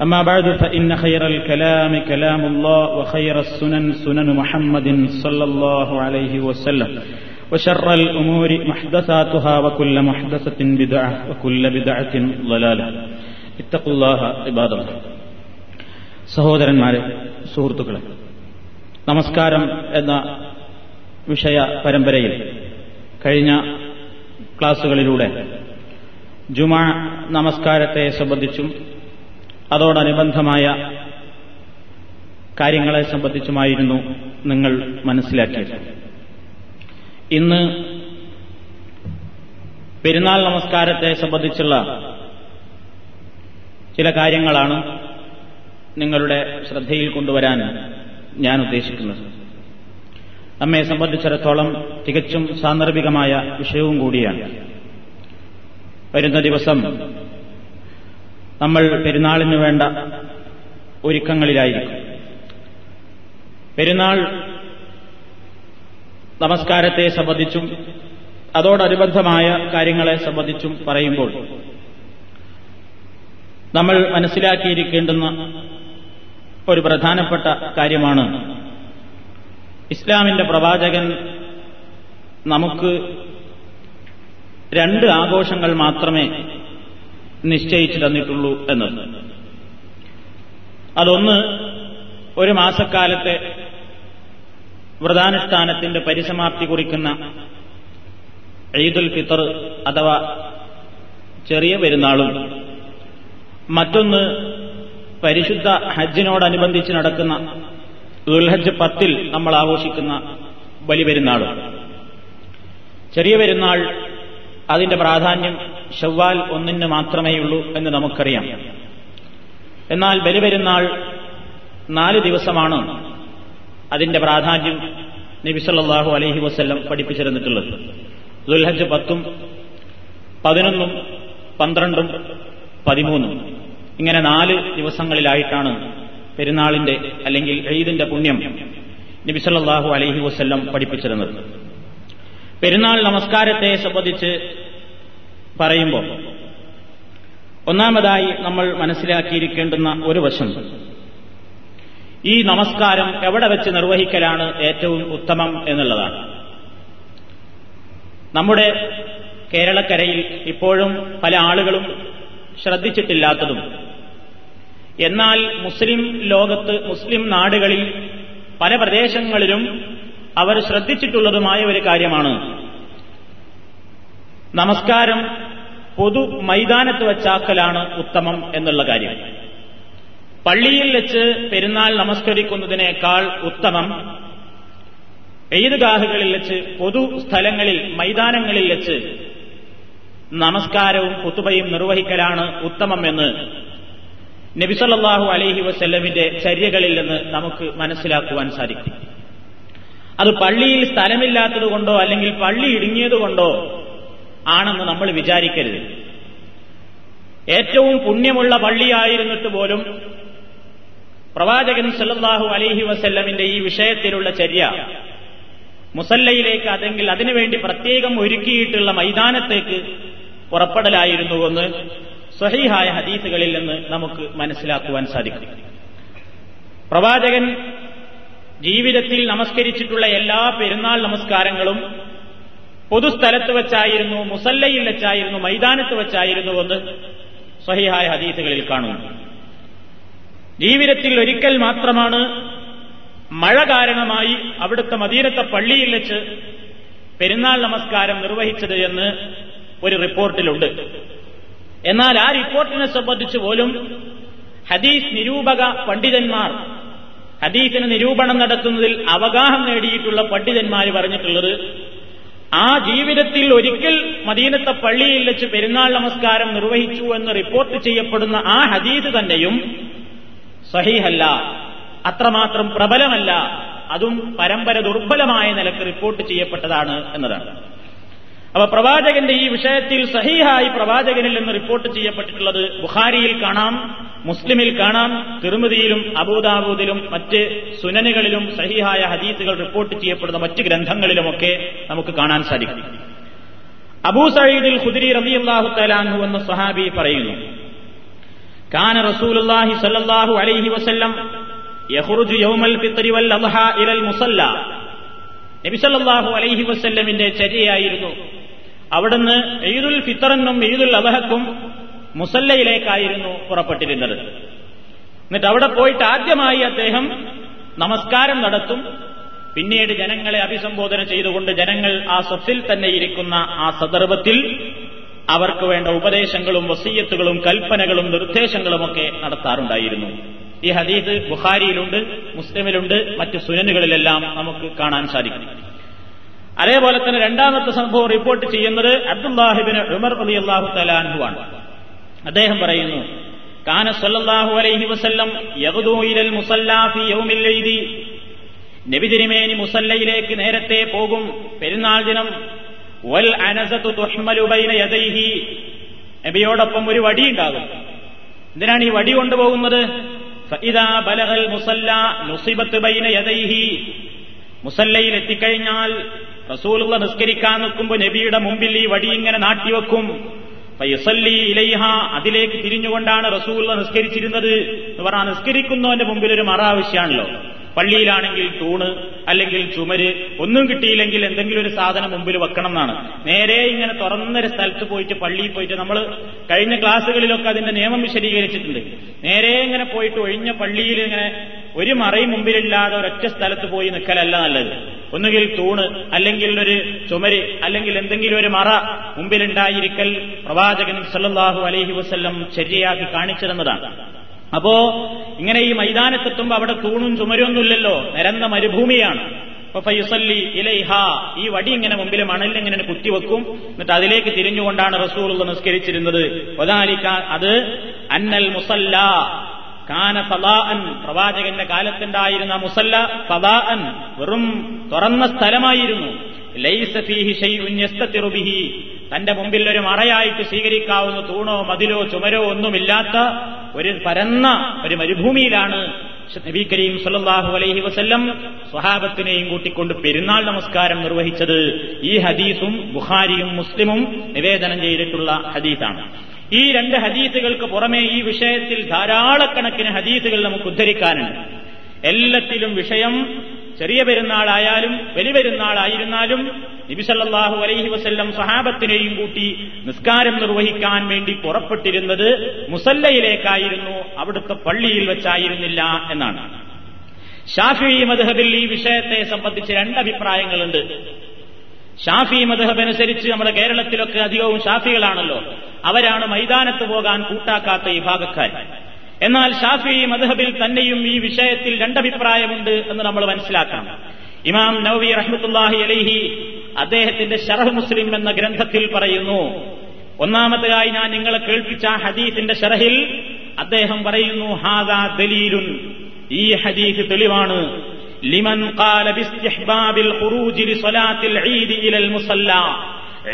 أما بعد فإن خير الكلام كلام الله وخير السنن سنن محمد صلى الله عليه وسلم وشر الأمور محدثاتها وكل محدثة بدعة وكل بدعة ضلالة اتقوا الله عباد الله സഹോദരന്മാരെ സുഹൃത്തുക്കളെ നമസ്കാരം എന്ന വിഷയ പരമ്പരയിൽ കഴിഞ്ഞ ക്ലാസുകളിലൂടെ ജുമാ നമസ്കാരത്തെ സംബന്ധിച്ചും അതോടനുബന്ധമായ കാര്യങ്ങളെ സംബന്ധിച്ചുമായിരുന്നു നിങ്ങൾ മനസ്സിലാക്കിയത്. ഇന്ന് പെരുന്നാൾ നമസ്കാരത്തെ സംബന്ധിച്ചുള്ള ചില കാര്യങ്ങളാണ് നിങ്ങളുടെ ശ്രദ്ധയിൽ കൊണ്ടുവരാൻ ഞാൻ ഉദ്ദേശിക്കുന്നത്. നമ്മെ സംബന്ധിച്ചിടത്തോളം തികച്ചും സാന്ദർഭികമായ വിഷയവും കൂടിയാണ്. വരുന്ന ദിവസം നമ്മൾ പെരുന്നാളിന് വേണ്ട ഒരുക്കങ്ങളിലായിരിക്കും. പെരുന്നാൾ നമസ്കാരത്തെ സംബന്ധിച്ചും അതോടനുബന്ധമായ കാര്യങ്ങളെ സംബന്ധിച്ചും പറയുമ്പോൾ നമ്മൾ മനസ്സിലാക്കിയിരിക്കേണ്ടുന്ന ഒരു പ്രധാനപ്പെട്ട കാര്യമാണ് ഇസ്ലാമിന്റെ പ്രവാചകൻ നമുക്ക് രണ്ട് ആഘോഷങ്ങൾ മാത്രമേ നിശ്ചയിച്ചു തന്നിട്ടുള്ളൂ എന്നത്. അതൊന്ന് ഒരു മാസക്കാലത്തെ വ്രതാനുഷ്ഠാനത്തിന്റെ പരിസമാപ്തി കുറിക്കുന്ന ഈദുൽ ഫിത്തർ അഥവാ ചെറിയ പെരുന്നാളും മറ്റൊന്ന് പരിശുദ്ധ ഹജ്ജിനോടനുബന്ധിച്ച് നടക്കുന്ന ദുൽഹജ്ജ് പത്തിൽ നമ്മൾ ആഘോഷിക്കുന്ന ബലിപെരുന്നാളും ചെറിയ പെരുന്നാൾ അതിന്റെ പ്രാധാന്യം ഷവ്വാൽ ഒന്നിന് മാത്രമേയുള്ളൂ എന്ന് നമുക്കറിയാം. എന്നാൽ ബലിപെരുന്നാൾ നാല് ദിവസമാണ് അതിന്റെ പ്രാധാന്യം നബിസല്ലാഹു അലഹി വസ്ല്ലം പഠിപ്പിച്ചിരുന്നിട്ടുള്ളത്. ദുൽഹജ് പത്തും പതിനൊന്നും പന്ത്രണ്ടും പതിമൂന്നും. ഇങ്ങനെ നാല് ദിവസങ്ങളിലായിട്ടാണ് പെരുന്നാളിന്റെ അല്ലെങ്കിൽ ഈദിന്റെ പുണ്യം നബിസല്ലാഹു അലഹി വസ്ല്ലം പഠിപ്പിച്ചിരുന്നത്. പെരുന്നാൾ നമസ്കാരത്തെ സംബന്ധിച്ച് പറയുമ്പോൾ ഒന്നാമതായി നമ്മൾ മനസ്സിലാക്കിയിരിക്കേണ്ടുന്ന ഒരു വശം. ഈ നമസ്കാരം എവിടെ വെച്ച് നിർവഹിക്കലാണ് ഏറ്റവും ഉത്തമം എന്നുള്ളതാണ്. നമ്മുടെ കേരളക്കരയിൽ ഇപ്പോഴും പല ആളുകളും ശ്രദ്ധിച്ചിട്ടില്ലാത്തതും എന്നാൽ മുസ്ലിം ലോകത്ത് മുസ്ലിം നാടുകളിൽ പല പ്രദേശങ്ങളിലും അവർ ശ്രദ്ധിച്ചിട്ടുള്ളതുമായ ഒരു കാര്യമാണ്. നമസ്കാരം പൊതു മൈതാനത്ത് വച്ചാക്കലാണ് ഉത്തമം എന്നുള്ള കാര്യം. പള്ളിയിൽ വെച്ച് പെരുന്നാൾ നമസ്കരിക്കുന്നതിനേക്കാൾ ഉത്തമം ഈദ്ഗാഹുകളിൽ വെച്ച് പൊതു സ്ഥലങ്ങളിൽ മൈതാനങ്ങളിൽ വെച്ച് നമസ്കാരവും കുത്തുബയും നിർവഹിക്കലാണ് ഉത്തമം എന്ന് നബിസല്ലാഹു അലഹി വസ്ല്ലമിന്റെ ചര്യകളിൽ നിന്ന് നമുക്ക് മനസ്സിലാക്കുവാൻ സാധിക്കും. അത് പള്ളിയിൽ സ്ഥലമില്ലാത്തതുകൊണ്ടോ അല്ലെങ്കിൽ പള്ളി ഇടുങ്ങിയതുകൊണ്ടോ ആണെന്ന് നമ്മൾ വിചാരിക്കരുത്. ഏറ്റവും പുണ്യമുള്ള പള്ളിയായിരുന്നിട്ട് പോലും പ്രവാചകൻ സല്ലാഹു അലൈഹി വസല്ലമിന്റെ ഈ വിഷയത്തിലുള്ള ചര്യ മുസല്ലയിലേക്ക് അതെങ്കിൽ അതിനുവേണ്ടി പ്രത്യേകം ഒരുക്കിയിട്ടുള്ള മൈതാനത്തേക്ക് പുറപ്പെടലായിരുന്നുവെന്ന് സ്വഹീഹായ ഹദീസുകളിൽ നിന്ന് നമുക്ക് മനസ്സിലാക്കുവാൻ സാധിക്കും. പ്രവാചകൻ ജീവിതത്തിൽ നമസ്കരിച്ചിട്ടുള്ള എല്ലാ പെരുന്നാൾ നമസ്കാരങ്ങളും പൊതുസ്ഥലത്ത് വെച്ചായിരുന്നു മുസല്ലയിൽ വെച്ചായിരുന്നു മൈതാനത്ത് വെച്ചായിരുന്നു എന്ന് സ്വഹിഹായ ഹദീസുകളിൽ കാണുന്നു ജീവിതത്തിൽ ഒരിക്കൽ മാത്രമാണ് മഴ കാരണമായി അവിടുത്തെ മദീനത്തെ പള്ളിയിൽ വെച്ച് പെരുന്നാൾ നമസ്കാരം നിർവഹിച്ചത് എന്ന് ഒരു റിപ്പോർട്ടിലുണ്ട്. എന്നാൽ ആ റിപ്പോർട്ടിനെ സംബന്ധിച്ച് പോലും ഹദീസ് നിരൂപക പണ്ഡിതന്മാർ ഹദീസിന് നിരൂപണം നടത്തുന്നതിൽ അവഗാഹം നേടിയിട്ടുള്ള പണ്ഡിതന്മാർ പറഞ്ഞിട്ടുള്ളത് ആ ജീവിതത്തിൽ ഒരിക്കൽ മദീനത്തെ പള്ളിയിൽ വെച്ച് പെരുന്നാൾ നമസ്കാരം നിർവഹിച്ചു എന്ന് റിപ്പോർട്ട് ചെയ്യപ്പെടുന്ന ആ ഹദീസ് തന്നെയും സഹീഹല്ല അത്രമാത്രം പ്രബലമല്ല അതും പരമ്പര ദുർബലമായ നിലയ്ക്ക് റിപ്പോർട്ട് ചെയ്യപ്പെട്ടതാണ് എന്നതാണ്. അപ്പൊ പ്രവാചകന്റെ ഈ വിഷയത്തിൽ സഹീഹായി പ്രവാചകനിൽ നിന്ന് റിപ്പോർട്ട് ചെയ്യപ്പെട്ടിട്ടുള്ളത് ബുഖാരിയിൽ കാണാം മുസ്ലിമിൽ കാണാം തിരുമതിയിലും അബൂദാബൂദിലും മറ്റ് സുനനുകളിലും സഹീഹായ ഹദീസുകൾ റിപ്പോർട്ട് ചെയ്യപ്പെടുന്ന മറ്റ് ഗ്രന്ഥങ്ങളിലുമൊക്കെ നമുക്ക് കാണാൻ സാധിക്കും. അബൂ സയ്യിദിൽ ഖുദരി റബിയല്ലാഹു തലാൻഹു എന്ന സഹാബി പറയുന്നു കാന റസൂലുള്ളാഹി സല്ലല്ലാഹു അലൈഹി വസല്ലം യഖ്റുജു യൗമൽ ഫിത്രി വൽ അദ്ഹ ഇലൽ മുസല്ല. നബി സല്ലല്ലാഹു അലൈഹി വസല്ലമിന്റെ ചര്യയായിരുന്നു. അവിടുന്ന് ഈദുൽ ഫിത്തറിനും ഈദുൽ അബഹക്കും മുസല്ലയിലേക്കായിരുന്നു പുറപ്പെട്ടിരുന്നത്. എന്നിട്ട് അവിടെ പോയിട്ട് ആദ്യമായി അദ്ദേഹം നമസ്കാരം നടത്തും. പിന്നീട് ജനങ്ങളെ അഭിസംബോധന ചെയ്തുകൊണ്ട് ജനങ്ങൾ ആ സ്വത്തിൽ തന്നെ ഇരിക്കുന്ന ആ സന്ദർഭത്തിൽ അവർക്ക് വേണ്ട ഉപദേശങ്ങളും വസീയത്തുകളും കൽപ്പനകളും നിർദ്ദേശങ്ങളുമൊക്കെ നടത്താറുണ്ടായിരുന്നു. ഈ ഹദീസ് ബുഖാരിയിലുണ്ട് മുസ്ലിമിലുണ്ട് മറ്റ് സുനനുകളിലെല്ലാം നമുക്ക് കാണാൻ സാധിക്കും. അതേപോലെ തന്നെ രണ്ടാമത്തെ സംഭവം റിപ്പോർട്ട് ചെയ്യുന്നത് അബ്ദുല്ലാഹിബിന് ഉമർ അലി അള്ളാഹു തലാൻഹുവാണ് അദ്ദേഹം പറയുന്നു കാന സല്ലല്ലാഹു അലൈഹി വസല്ലം യഗ്ദൂ ഇലൽ മുസല്ലാ യൗമിൽ ലൈലി. നബി തിരുമേനി മുസല്ലയിലേക്ക് നേരത്തെ പോകും പെരുന്നാൾ ദിനം. വൽ അനസത്തു തുഹ്മലു ബൈന യദൈഹി. നബിയോടൊപ്പം ഒരു വടി ഉണ്ടാകും. എന്തിനാണ് ഈ വടി കൊണ്ടുപോകുന്നത്? ഫഇദാ ബലഗൽ മുസല്ല നുസിബത്ത് ബൈന യദൈഹി. മുസല്ലയിൽ എത്തിക്കഴിഞ്ഞാൽ റസൂലുള്ള നിസ്കരിക്കാൻ നിൽക്കുമ്പോൾ നബിയുടെ മുമ്പിൽ ഈ വടി ഇങ്ങനെ നാട്ടിവെക്കും പൈസല്ലി ഇലൈഹ അതിലേക്ക് തിരിഞ്ഞുകൊണ്ടാണ് റസൂലുള്ള നിസ്കരിച്ചിരുന്നത് എന്ന് പറഞ്ഞാൽ നിസ്കരിക്കുന്നവന്റെ മുമ്പിൽ ഒരു മറ പള്ളിയിലാണെങ്കിൽ തൂണ് അല്ലെങ്കിൽ ചുമര് ഒന്നും കിട്ടിയില്ലെങ്കിൽ എന്തെങ്കിലും ഒരു സാധനം മുമ്പിൽ വെക്കണം എന്നാണ് നേരെ ഇങ്ങനെ തുറന്നൊരു സ്ഥലത്ത് പോയിട്ട് പള്ളിയിൽ പോയിട്ട് നമ്മൾ കഴിഞ്ഞ ക്ലാസ്സുകളിലൊക്കെ അതിന്റെ നിയമം വിശദീകരിച്ചിട്ടുണ്ട്. നേരെ ഇങ്ങനെ പോയിട്ട് ഒഴിഞ്ഞ പള്ളിയിൽ ഇങ്ങനെ ഒരു മറയും മുമ്പിലില്ലാതെ ഒരൊറ്റ സ്ഥലത്ത് പോയി നിൽക്കലല്ല നല്ലത്. ഒന്നുകിൽ തൂണ് അല്ലെങ്കിൽ ഒരു ചുമര് അല്ലെങ്കിൽ എന്തെങ്കിലും ഒരു മറ മുമ്പിലുണ്ടായിരിക്കൽ പ്രവാചകൻ സല്ലാഹു അലൈഹി വസ്ല്ലം ശരിയാക്കി കാണിച്ചിരുന്നതാണ് അപ്പോ ഇങ്ങനെ ഈ മൈതാനത്തെത്തുമ്പോ അവിടെ തൂണും ചുമരൊന്നുമില്ലല്ലോ നിരന്ന മരുഭൂമിയാണ്. ഫൈസല്ലി ഇലൈഹ ഈ വടി ഇങ്ങനെ മുമ്പിൽ മണലിൽ ഇങ്ങനെ കുത്തിവെക്കും എന്നിട്ട് അതിലേക്ക് തിരിഞ്ഞുകൊണ്ടാണ് റസൂൾ നിസ്കരിച്ചിരുന്നത്. അത് അന്നൽ മുസല്ല കാന ഫലാഅൻ പ്രവാചകന്റെ കാലത്തുണ്ടായിരുന്ന മുസല്ല ഫലാഅൻ വെറും തുറന്ന സ്ഥലമായിരുന്നു. ലൈസ ഫീഹി ഷൈഉൻ തന്റെ മുമ്പിൽ ഒരു മറയായിട്ട് സ്വീകരിക്കാവുന്ന തൂണോ മതിലോ ചുമരോ ഒന്നുമില്ലാത്ത ഒരു പരന്ന ഒരു മരുഭൂമിയിലാണ് നബി കരീം സല്ലാഹു അലൈഹി വസ്ല്ലം സ്വഹാബത്തിനെയും കൂട്ടിക്കൊണ്ട് പെരുന്നാൾ നമസ്കാരം നിർവഹിച്ചത്. ഈ ഹദീസും ബുഖാരിയും മുസ്ലിമും നിവേദനം ചെയ്തിട്ടുള്ള ഹദീസാണ്. ഈ രണ്ട് ഹദീസുകൾക്ക് പുറമെ ഈ വിഷയത്തിൽ ധാരാളക്കണക്കിന് ഹദീസുകൾ നമുക്ക് ഉദ്ധരിക്കാനുണ്ട്. എല്ലാത്തിലും വിഷയം ചെറിയ പെരുന്നാളായാലും വലിയ പെരുന്നാളായിരുന്നാലും നബിസല്ലാഹു അലൈഹി വസ്ല്ലം സഹാബത്തിനെയും കൂട്ടി നിസ്കാരം നിർവഹിക്കാൻ വേണ്ടി പുറപ്പെട്ടിരുന്നത് മുസല്ലയിലേക്കായിരുന്നു. അവിടുത്തെ പള്ളിയിൽ വെച്ചായിരുന്നില്ല എന്നാണ്. ഷാഫി മദ്ഹബിൽ ഈ വിഷയത്തെ സംബന്ധിച്ച് രണ്ട് അഭിപ്രായങ്ങളുണ്ട് ഷാഫി മദ്ഹബ് അനുസരിച്ച് നമ്മുടെ കേരളത്തിലൊക്കെ അധികവും ഷാഫികളാണല്ലോ. അവരാണ് മൈതാനത്ത് പോകാൻ കൂട്ടാക്കാത്ത വിഭാഗക്കാർ എന്നാൽ ഷാഫി മദ്ഹബിൽ തന്നെയും ഈ വിഷയത്തിൽ രണ്ടഭിപ്രായമുണ്ട് എന്ന് നമ്മൾ മനസ്സിലാക്കണം. ഇമാം നവവി റഹ്മത്തുല്ലാഹി അലൈഹി അദ്ദേഹത്തിന്റെ ഷറഹ് മുസ്ലിം എന്ന ഗ്രന്ഥത്തിൽ പറയുന്നു ഒന്നാമതായി ഞാൻ നിങ്ങളെ കേൾപ്പിച്ച ഹദീസിന്റെ ഷറഹിൽ അദ്ദേഹം പറയുന്നു ഹാദാ ദലീലുൻ. ഈ ഹദീസ് തെളിവാണ്. ലിമൻ ഖാല ബിസ്തിഹ്ബാബിൽ ഇലൽ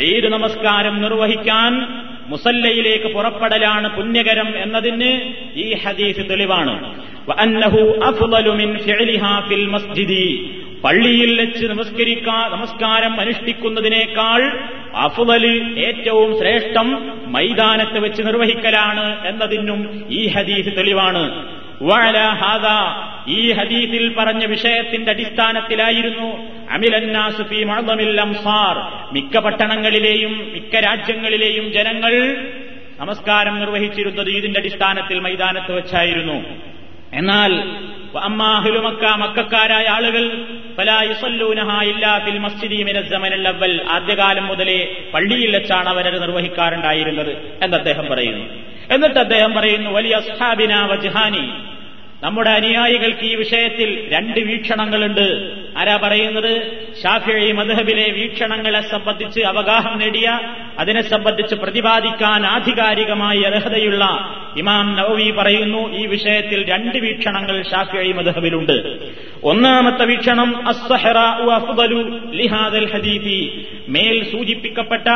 ഈദ് നമസ്കാരം നിർവഹിക്കാൻ മുസല്ലയിലേക്ക് പുറപ്പെടലാണ് പുണ്യകരം എന്നതിന് ഈ ഹദീസ് തെളിവാണ്. പള്ളിയിൽ വെച്ച് നമസ്കരിക്കാ നമസ്കാരം അനുഷ്ഠിക്കുന്നതിനേക്കാൾ അഫുദൽ ഏറ്റവും ശ്രേഷ്ഠം മൈതാനത്ത് വെച്ച് നിർവഹിക്കലാണ് എന്നതിനും ഈ ഹദീസ് തെളിവാണ്. ഈ ഹദീസിൽ പറഞ്ഞ വിഷയത്തിന്റെ അടിസ്ഥാനത്തിലായിരുന്നു അമിലന്നാസുഫി മഴമിൽ അംസാർ. മിക്ക പട്ടണങ്ങളിലെയും മിക്ക രാജ്യങ്ങളിലെയും ജനങ്ങൾ നമസ്കാരം നിർവഹിച്ചിരുന്നത് ഇതിന്റെ അടിസ്ഥാനത്തിൽ മൈതാനത്ത് വെച്ചായിരുന്നു. എന്നാൽ അമ്മാഹിലുമക്ക മക്കാരായ ആളുകൾ അവൽ ആദ്യകാലം മുതലേ പള്ളിയിൽ വെച്ചാണ് അവരത് നിർവഹിക്കാറുണ്ടായിരുന്നത് എന്ന് അദ്ദേഹം പറയുന്നു. എന്നിട്ട് അദ്ദേഹം പറയുന്നു വലിയ നമ്മുടെ അനുയായികൾക്ക് ഈ വിഷയത്തിൽ രണ്ട് വീക്ഷണങ്ങളുണ്ട്. ആരാ പറയുന്നത്? ഷാഫിഴി മധുഹബിലെ വീക്ഷണങ്ങളെ സംബന്ധിച്ച് അവഗാഹം നേടിയ അതിനെ സംബന്ധിച്ച് പ്രതിപാദിക്കാൻ ആധികാരികമായി അർഹതയുള്ള ഇമാം നവവി പറയുന്നു ഈ വിഷയത്തിൽ രണ്ട് വീക്ഷണങ്ങൾ ഷാഫിഴി മധുഹബിലുണ്ട് ഒന്നാമത്തെ വീക്ഷണം ഹദീഫി മേൽ സൂചിപ്പിക്കപ്പെട്ട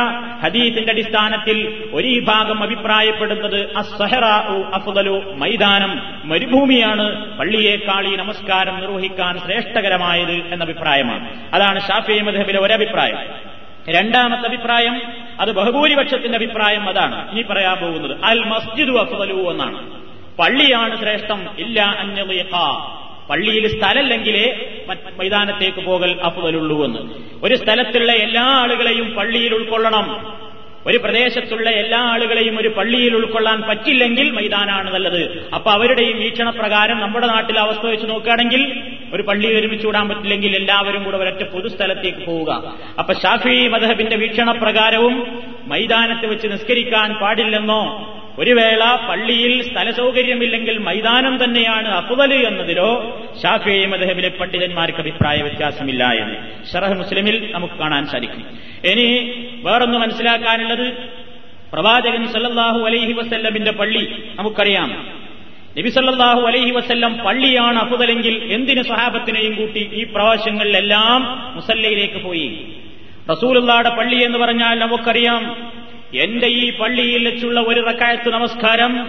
ഹദീഫിന്റെ അടിസ്ഥാനത്തിൽ ഒരു ഭാഗം അഭിപ്രായപ്പെടുന്നത് അഫ്ദലു മൈതാനം മരുഭൂമിയാണ് പള്ളിയേക്കാൾ നമസ്കാരം നിർവഹിക്കാൻ ശ്രേഷ്ഠകരമായത്. എന്ന അഭിപ്രായമാണ്. അതാണ് ഷാഫി മധബിലെ ഒരഭിപ്രായം രണ്ടാമത്തെ അഭിപ്രായം അത് ബഹുഭൂരിപക്ഷത്തിന്റെ അഭിപ്രായം അതാണ്. ഇനി പറയാൻ പോകുന്നത് അൽ മസ്ജിദു അഫ്ദലു എന്നാണ്. പള്ളിയാണ് ശ്രേഷ്ഠം ഇല്ല അന്യതീഖ പള്ളിയിൽ സ്ഥലമല്ലെങ്കിലേ മൈതാനത്തേക്ക് പോകൽ അഫ്ദലുള്ളൂ എന്ന്. ഒരു സ്ഥലത്തുള്ള എല്ലാ ആളുകളെയും പള്ളിയിൽ ഉൾക്കൊള്ളണം. ഒരു പ്രദേശത്തുള്ള എല്ലാ ആളുകളെയും ഒരു പള്ളിയിൽ ഉൾക്കൊള്ളാൻ പറ്റില്ലെങ്കിൽ മൈതാനാണ് നല്ലത്. അപ്പൊ അവരുടെയും വീക്ഷണപ്രകാരം നമ്മുടെ നാട്ടിൽ അവസ്ഥ വെച്ച് നോക്കുകയാണെങ്കിൽ ഒരു പള്ളി ഒരുമിച്ച് വിടാൻ പറ്റില്ലെങ്കിൽ എല്ലാവരും കൂടെ ഒരൊറ്റ പൊതുസ്ഥലത്തേക്ക് പോവുക. അപ്പൊ ഷാഫി മദഹബിന്റെ വീക്ഷണപ്രകാരവും മൈതാനത്ത് വെച്ച് നിസ്കരിക്കാൻ പാടില്ലെന്നോ ഒരു വേള പള്ളിയിൽ സ്ഥലസൗകര്യമില്ലെങ്കിൽ മൈതാനം തന്നെയാണ് അഫുവൽ എന്നതിലോ ഷാഫി മദഹബിലെ പണ്ഡിതന്മാർക്ക് അഭിപ്രായ വ്യത്യാസമില്ല എന്ന് ഷറഹ് മുസ്ലിമിൽ നമുക്ക് കാണാൻ സാധിക്കും. ഇനി വേറൊന്ന് മനസ്സിലാക്കാനുള്ളത് പ്രവാചകൻ സല്ലാഹു അലൈഹി വസല്ലമിന്റെ പള്ളി നമുക്കറിയാം. നബി സല്ലല്ലാഹു അലൈഹി വസ്ല്ലം പള്ളിയാണ് അഫുതലെങ്കിൽ എന്തിന് സഹാബത്തിനെയും കൂട്ടി ഈ പ്രാവശ്യങ്ങളിലെല്ലാം മുസല്ലയിലേക്ക് പോയി? റസൂലുള്ളാടെ പള്ളി എന്ന് പറഞ്ഞാൽ നമുക്കറിയാം എന്റെ ഈ പള്ളിയിൽ വെച്ചുള്ള ഒരു റക്കായത്ത് നമസ്കാരം